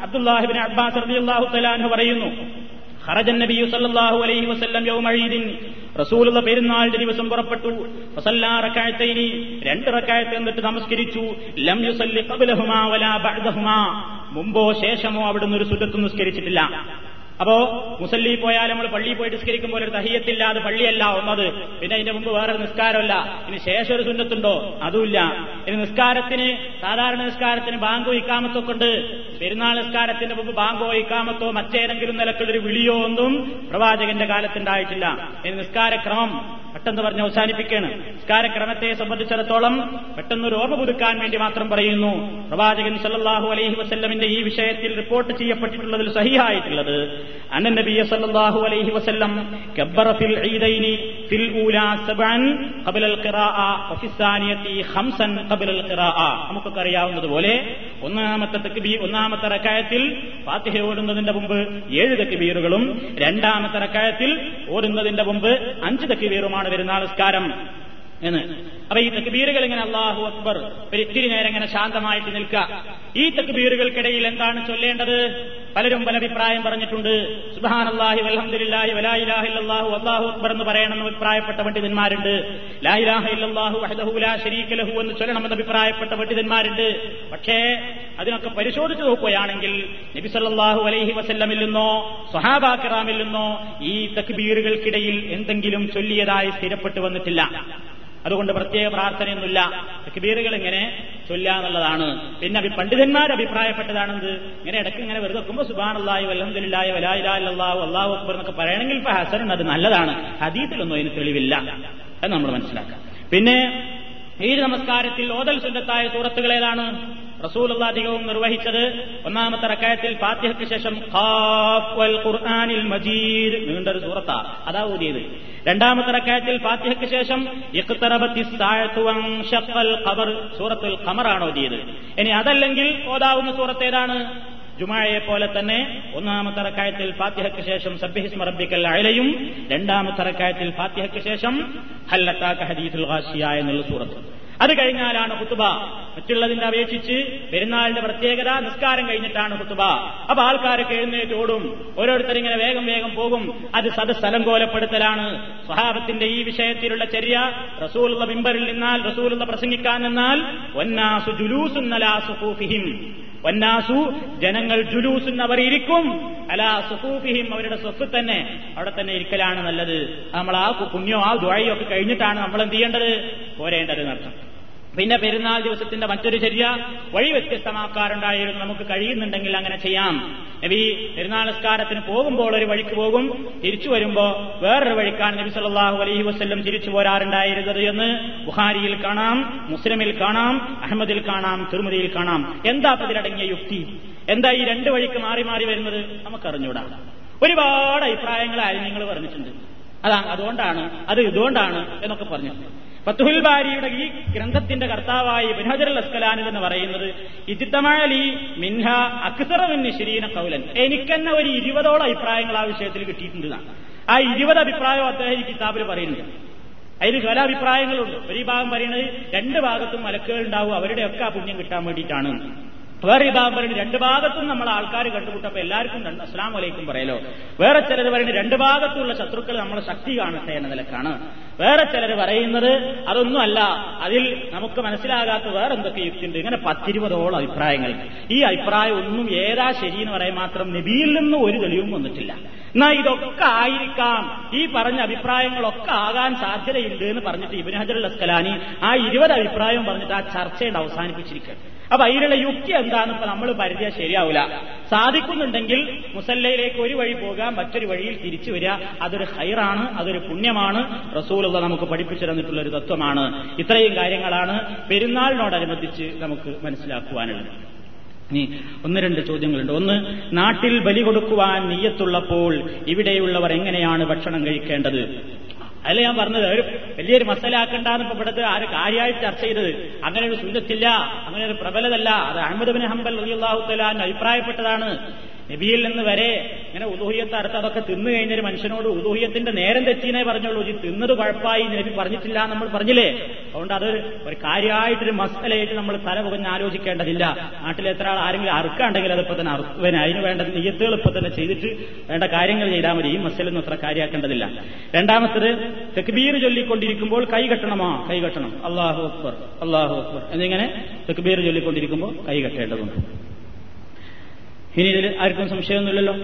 അബ്ദുല്ലാഹിബിൻ അബ്ബാസ് റളിയല്ലാഹു തആല പറയുന്നു. ഹറജൻ നബി സല്ലല്ലാഹു അലൈഹി വസല്ലം യൗമഴീദിൻ റസൂലുള്ള പെരുന്നാളിന്റെ ദിവസം പുറപ്പെട്ടു. റകഅത്തൈനി രണ്ട് റകഅത്ത് എന്നിട്ട് നമസ്കരിച്ചു. ലം യുസല്ലി ഖബ്ലഹുമാ വലാ ബഅദഹുമാ. മുമ്പോ ശേഷമോ അവിടുന്ന് ഒരു സുന്നത്ത് നിസ്കരിച്ചിട്ടില്ല. അപ്പോ മുസല്ലി പോയാൽ നമ്മൾ പള്ളിയിൽ പോയി നിസ്കരിക്കുമ്പോൾ ഒരു തഹിയത്തില്ല അത് പള്ളിയല്ല ഒന്നത് പിന്നെ അതിന്റെ മുമ്പ് വേറെ നിസ്കാരമല്ല. ഇനി ശേഷം ഒരു സുന്നത്തുണ്ടോ? അതുമില്ല. ഇനി നിസ്കാരത്തിന് സാധാരണ നിസ്കാരത്തിന് ബാങ്കോ ഇക്കാമത്തൊക്കെ ഉണ്ട്. പെരുന്നാൾ നിസ്കാരത്തിന്റെ മുമ്പ് ബാങ്കോ ഇക്കാമത്തോ മറ്റേതെങ്കിലും നിലക്കുള്ളൊരു വിളിയോ ഒന്നും പ്രവാചകന്റെ കാലത്തുണ്ടായിട്ടില്ല ഇനി നിസ്കാരക്രമം പെട്ടെന്ന് പറഞ്ഞ് അവസാനിപ്പിക്കുകയാണ് നിസ്കാരക്രമത്തെ സംബന്ധിച്ചിടത്തോളം പെട്ടെന്ന് ഒരു ഓർമ്മ പുതുക്കാൻ വേണ്ടി മാത്രം പറയുന്നു. പ്രവാചകൻ സല്ലാഹു അലൈഹി വസ്ല്ലമിന്റെ ഈ വിഷയത്തിൽ റിപ്പോർട്ട് ചെയ്യപ്പെട്ടിട്ടുള്ളതിൽ സഹിയായിട്ടുള്ളത് അന്ന നബിയ സല്ലാഹു അലൈഹി വസ്ല്ലം കബ്ബറ ഫിൽ ഈദൈനി ഫിൽ അറിയാവുന്നതുപോലെ ഒന്നാമത്തെ തക്ബീർ ഒന്നാമത്തെ റക്കായത്തിൽ ഫാത്തിഹ ഓടുന്നതിന്റെ മുമ്പ് ഏഴ് തക്ബീറുകളും രണ്ടാമത്തെ റക്കായത്തിൽ ഓടുന്നതിന്റെ മുമ്പ് അഞ്ച് തക്ബീറുമാണ് പെരുന്നാൾ നിസ്കാരം എന്ന്. അപ്പൊ ഈ തക്ബീറുകൾ ഇങ്ങനെ അള്ളാഹു അക്ബർ. ഒരു ഇത്തിരി നേരം ഇങ്ങനെ ശാന്തമായിട്ട് നിൽക്കുക. ഈ തക്ബീറുകൾക്കിടയിൽ എന്താണ് ചൊല്ലേണ്ടത്? പലരും പല അഭിപ്രായം പറഞ്ഞിട്ടുണ്ട്. സുബാൻ അള്ളാഹി വലഹമുല്ലാഹി വലായിലാഹില്ലാഹു അള്ളാഹു അക്ബർ എന്ന് പറയണമെന്ന് അഭിപ്രായപ്പെട്ട പണ്ഡിതന്മാരുണ്ട്. ലായിലാഹ ഇല്ലാഹു വഹദഹു ലാ ശരീക ലഹു എന്ന് ചൊല്ലണമെന്ന് അഭിപ്രായപ്പെട്ട പണ്ഡിതന്മാരുണ്ട്. പക്ഷേ അതിനൊക്കെ പരിശോധിച്ചു നോക്കുകയാണെങ്കിൽ നബി സല്ലല്ലാഹു അലൈഹി വസല്ലമിൽ നിന്നോ സ്വഹാബാക്കിറാമിൽ നിന്നോ ഈ തക്ബീറുകൾക്കിടയിൽ എന്തെങ്കിലും ചൊല്ലിയതായി സ്ഥിരപ്പെട്ടു വന്നിട്ടില്ല. അതുകൊണ്ട് പ്രത്യേക പ്രാർത്ഥനയൊന്നുമില്ല. തക്ബീറുകൾ ഇങ്ങനെ ചൊല്ലാന്നുള്ളതാണ് പിന്നെ പണ്ഡിതന്മാർ അഭിപ്രായപ്പെട്ടതാണെന്ത്? ഇങ്ങനെ ഇടയ്ക്ക് ഇങ്ങനെ വെറുതെ വെക്കുമ്പോൾ സുബാൻ അള്ളാഹി വലായില്ലാഹു അള്ളാഹു അക്ബർ എന്നൊക്കെ പറയണമെങ്കിൽ ഇപ്പൊ ഹസനുണ്ട് അത് നല്ലതാണ്. ഹദീസിലൊന്നും അതിന് തെളിവില്ല. എന്ന് നമ്മൾ മനസ്സിലാക്കാം. പിന്നെ ഈ നമസ്കാരത്തിൽ ഓതൽ സുന്നത്തായ സൂറത്തുകൾ ഏതാണ്? റസൂൽ അധികവും നിർവഹിച്ചത് ഒന്നാമത്തെ റക്കായത്തിൽ ഫാത്തിഹയ്ക്ക് ശേഷം ഖുർആനിൽ മജീദ് നീണ്ടൊരു സൂറത്താ. അതാ ഊതിയത്. രണ്ടാമത്തെ റക്കായത്തിൽ ഫാത്തിഹയ്ക്ക് ശേഷം ഖബർ സൂറത്തുൽ ഖമറാണ് ഓതിയത് ഇനി അതല്ലെങ്കിൽ ഓതാവുന്ന സൂറത്ത് ഏതാണ്? ജുമായയെ പോലെ തന്നെ ഒന്നാമത്തെ റക്കായത്തിൽ ഫാത്തിഹയ്ക്ക് ശേഷം സബ്ബിഹിസ്മ റബ്ബിക്കൽ അയലയും രണ്ടാമത്തെ റക്കായത്തിൽ ഫാത്തിഹയ്ക്ക് ശേഷം ഹല്ലത്താക്ക ഹദീസുൽ ഹാഷിയ എന്നുള്ള സൂറത്ത്. അത് കഴിഞ്ഞാലാണ് കുത്തുബ മറ്റുള്ളതിന്റെ അപേക്ഷിച്ച് പെരുന്നാളിന്റെ പ്രത്യേകത നിസ്കാരം കഴിഞ്ഞിട്ടാണ് കുത്തുബ അപ്പൊ ആൾക്കാരൊക്കെ എഴുന്നേറ്റ് ഓടും. ഓരോരുത്തർ ഇങ്ങനെ വേഗം വേഗം പോകും. അത് സദസ്ഥലം കോലപ്പെടുത്തലാണ്. സ്വഹാബത്തിന്റെ ഈ വിഷയത്തിലുള്ള ചര്യ റസൂലുള്ള മിമ്പറിൽ നിന്നാൽ റസൂലുള്ള പ്രസംഗിക്കാൻ നിന്നാൽ വന്നാസു ജുലൂസുന്നലാ സുഖൂഫിഹിം. വന്നാസു ജനങ്ങൾ ജുലൂസുൻ അവർ ഇരിക്കും അലാ സുഹൂഫിഹിം അവരുടെ സ്വത്ത് തന്നെ. അവിടെ തന്നെ ഇരിക്കലാണ് നല്ലത്. നമ്മൾ ആ പുണ്യോ ആ ദുഴയോ ഒക്കെ കഴിഞ്ഞിട്ടാണ് നമ്മൾ എന്ത് ചെയ്യേണ്ടത്? പോരേണ്ടത് പിന്നെ പെരുന്നാൾ ദിവസത്തിന്റെ മറ്റൊരു ചര്യ വഴി വ്യത്യസ്തമാക്കാറുണ്ടായിരുന്നു. നമുക്ക് കഴിയുന്നുണ്ടെങ്കിൽ അങ്ങനെ ചെയ്യാം. നബി പെരുന്നാൾ നിസ്കാരത്തിന് പോകുമ്പോൾ ഒരു വഴിക്ക് പോകും. തിരിച്ചു വരുമ്പോ വേറൊരു വഴിക്കാണ് നബി സല്ലാഹു അലൈഹി വസ്ല്ലം തിരിച്ചു പോരാറുണ്ടായിരുന്നത് എന്ന് ബുഹാരിയിൽ കാണാം മുസ്ലിമിൽ കാണാം അഹമ്മദിൽ കാണാം തിരുമതിയിൽ കാണാം. എന്താ അതിലടങ്ങിയ യുക്തി? എന്താ ഈ രണ്ട് വഴിക്ക് മാറി മാറി വരുന്നത്? നമുക്കറിഞ്ഞൂടാ. ഒരുപാട് അഭിപ്രായങ്ങൾ നിങ്ങൾ പറഞ്ഞിട്ടുണ്ട്. അതാ അതുകൊണ്ടാണ് അത് ഇതുകൊണ്ടാണ് എന്നൊക്കെ പറഞ്ഞു ഫത്തുഹുൽ ബാരിയുടെ ഈ ഗ്രന്ഥത്തിന്റെ കർത്താവായി ബിൻഹജർ അൽ അസ്കലാനിൽ എന്ന് പറയുന്നത് ഇജിത്തമാലി മിൻഹ അക്സറവിന് ശരീന കൗലൻ എനിക്കെന്നെ ഒരു ഇരുപതോളം അഭിപ്രായങ്ങൾ ആ വിഷയത്തിൽ കിട്ടിയിട്ടുണ്ട്. ആ ഇരുപത് അഭിപ്രായം അദ്ദേഹം ഈ കിതാബിൽ പറയുന്നുണ്ട്. അതിന് പല അഭിപ്രായങ്ങളുണ്ട്. ഒരു ഭാഗം പറയുന്നത് രണ്ട് ഭാഗത്തും മലക്കുകൾ ഉണ്ടാവും. അവരുടെയൊക്കെ ആ പുണ്യം കിട്ടാൻ വേണ്ടിയിട്ടാണ്. വേറെ ഈ പറയുന്നത് രണ്ട് ഭാഗത്തും നമ്മൾ ആൾക്കാർ കണ്ടുമുട്ടപ്പോ എല്ലാവർക്കും അസ്ലാം വലൈക്കും പറയലോ. വേറെ ചിലർ പറയുന്നത് രണ്ട് ഭാഗത്തുള്ള ശത്രുക്കൾ നമ്മൾ ശക്തി കാണട്ടെ എന്ന നിലക്കാണ്. വേറെ ചിലർ പറയുന്നത് അതൊന്നുമല്ല അതിൽ നമുക്ക് മനസ്സിലാകാത്ത വേറെ എന്തൊക്കെ യുക്തിയുണ്ട്. ഇങ്ങനെ പത്തിരുപതോളം അഭിപ്രായങ്ങൾ. ഈ അഭിപ്രായം ഒന്നും ഏതാ ശരി എന്ന് പറയാൻ മാത്രം നബിയിൽ നിന്ന് ഒരു തെളിവും വന്നിട്ടില്ല. എന്നാ ഇതൊക്കെ ആയിരിക്കാം. ഈ പറഞ്ഞ അഭിപ്രായങ്ങളൊക്കെ ആകാൻ സാധ്യതയുണ്ട് എന്ന് പറഞ്ഞിട്ട് ഇബിൻ ഹജർ അസ്കലാനി ആ ഇരുപത് അഭിപ്രായം പറഞ്ഞിട്ട് ആ ചർച്ചയുടെ അവസാനിപ്പിച്ചിരിക്കുക അപ്പൊ അതിലുള്ള യുക്തി എന്താണെന്ന് ഇപ്പൊ നമ്മൾ പരിചയം ശരിയാവില്ല സാധിക്കുന്നുണ്ടെങ്കിൽ മുസല്ലയിലേക്ക് ഒരു വഴി പോകാൻ മറ്റൊരു വഴിയിൽ തിരിച്ചു വരിക. അതൊരു ഹൈറാണ് അതൊരു പുണ്യമാണ്. റസൂലുള്ള നമുക്ക് പഠിപ്പിച്ചു തന്നിട്ടുള്ള ഒരു തത്വമാണ്. ഇത്രയും കാര്യങ്ങളാണ് പെരുന്നാളിനോടനുബന്ധിച്ച് നമുക്ക് മനസ്സിലാക്കുവാനുള്ളത്. ഇനി ഒന്ന് രണ്ട് ചോദ്യങ്ങളുണ്ട്. ഒന്ന് നാട്ടിൽ ബലി കൊടുക്കുവാൻ നീയത്തുള്ളപ്പോൾ ഇവിടെയുള്ളവർ എങ്ങനെയാണ് ഭക്ഷണം കഴിക്കേണ്ടത്? അതിൽ ഞാൻ പറഞ്ഞത് ഒരു വലിയൊരു മസലാക്കണ്ടെന്ന് ഇപ്പൊ ഇവിടുത്തെ ആര് കാര്യമായിട്ട് ചർച്ച ചെയ്തത്. അങ്ങനെ ഒരു സുന്നത്തില്ല അങ്ങനെ ഒരു പ്രബലതല്ല. അത് അഹമ്മദ് ബിൻ ഹംബൽ തലാൻ അഭിപ്രായപ്പെട്ടതാണ്. നബിയിൽ നിന്ന് വരെ ഇങ്ങനെ ഉദൂഹിയത്ത് അടുത്ത് അതൊക്കെ തിന്നു കഴിഞ്ഞൊരു മനുഷ്യനോട് ഉദൂഹിയത്തിന്റെ നേരം തെറ്റിനെ പറഞ്ഞുള്ളൂ. ഈ തിന്നത് കുഴപ്പമായി നബി പറഞ്ഞിട്ടില്ല നമ്മൾ പറഞ്ഞില്ലേ? അതുകൊണ്ട് അത് ഒരു കാര്യമായിട്ടൊരു മസലയായിട്ട് നമ്മൾ തല പുകഞ്ഞ് ആലോചിക്കേണ്ടതില്ല. നാട്ടിൽ എത്ര ആൾ ആരെങ്കിലും അറുക്കാണ്ടെങ്കിൽ അതിപ്പോ തന്നെ അറുക്കുവന് അതിന് വേണ്ട നെയ്യത്തുകൾ ഇപ്പൊ തന്നെ ചെയ്തിട്ട് വേണ്ട കാര്യങ്ങൾ ചെയ്താൽ മതി. ഈ മസലൊന്നും അത്ര കാര്യമാക്കേണ്ടതില്ല. രണ്ടാമത്തത് തെക്ബീർ ചൊല്ലിക്കൊണ്ടിരിക്കുമ്പോൾ കൈ കെട്ടണമോ? കൈ കെട്ടണം. അള്ളാഹു അക്ബർ. അള്ളാഹു അക്ബർ. എന്നിങ്ങനെ തെക്ബീർ ചൊല്ലിക്കൊണ്ടിരിക്കുമ്പോൾ കൈ കെട്ടേണ്ടതുണ്ട്. ഇനി ഇതിൽ ആർക്കും സംശയമൊന്നുമില്ലല്ലോ.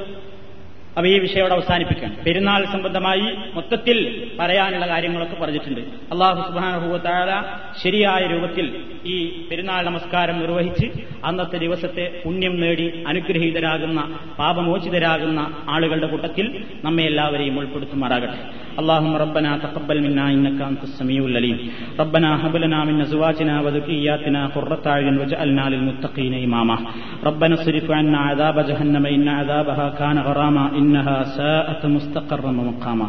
അപ്പൊ ഈ വിഷയോടെ അവസാനിപ്പിക്കുകയാണ് പെരുന്നാൾ സംബന്ധമായി മൊത്തത്തിൽ പറയാനുള്ള കാര്യങ്ങളൊക്കെ പറഞ്ഞിട്ടുണ്ട് അള്ളാഹു സുബാനുഭൂത്താല ശരിയായ രൂപത്തിൽ ഈ പെരുന്നാൾ നമസ്കാരം നിർവഹിച്ച് അന്നത്തെ ദിവസത്തെ പുണ്യം നേടി അനുഗ്രഹീതരാകുന്ന പാപമോചിതരാകുന്ന ആളുകളുടെ കൂട്ടത്തിൽ നമ്മെ എല്ലാവരെയും ഉൾപ്പെടുത്തുമാറാകട്ടെ اللهم ربنا تقبل منا انك انت السميع العليم ربنا هب لنا من ازواجنا وذرياتنا قرة اعين واجعلنا للمتقين اماما ربنا اصرف عنا عذاب جهنم ان عذابها كان غراما إنها ساءت مستقرا ومقاما.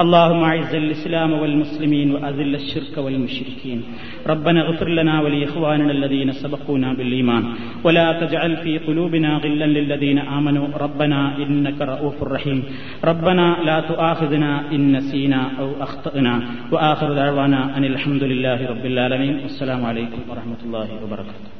اللهم أعز الإسلام والمسلمين وأذل الشرك والمشركين. ربنا اغفر لنا ولإخواننا الذين سبقونا بالإيمان. ولا تجعل في قلوبنا غلا للذين آمنوا. ربنا إنك رؤوف رحيم. ربنا لا تؤاخذنا إن نسينا أو أخطأنا. وآخر دعوانا أن الحمد لله رب العالمين. والسلام عليكم ورحمة الله وبركاته.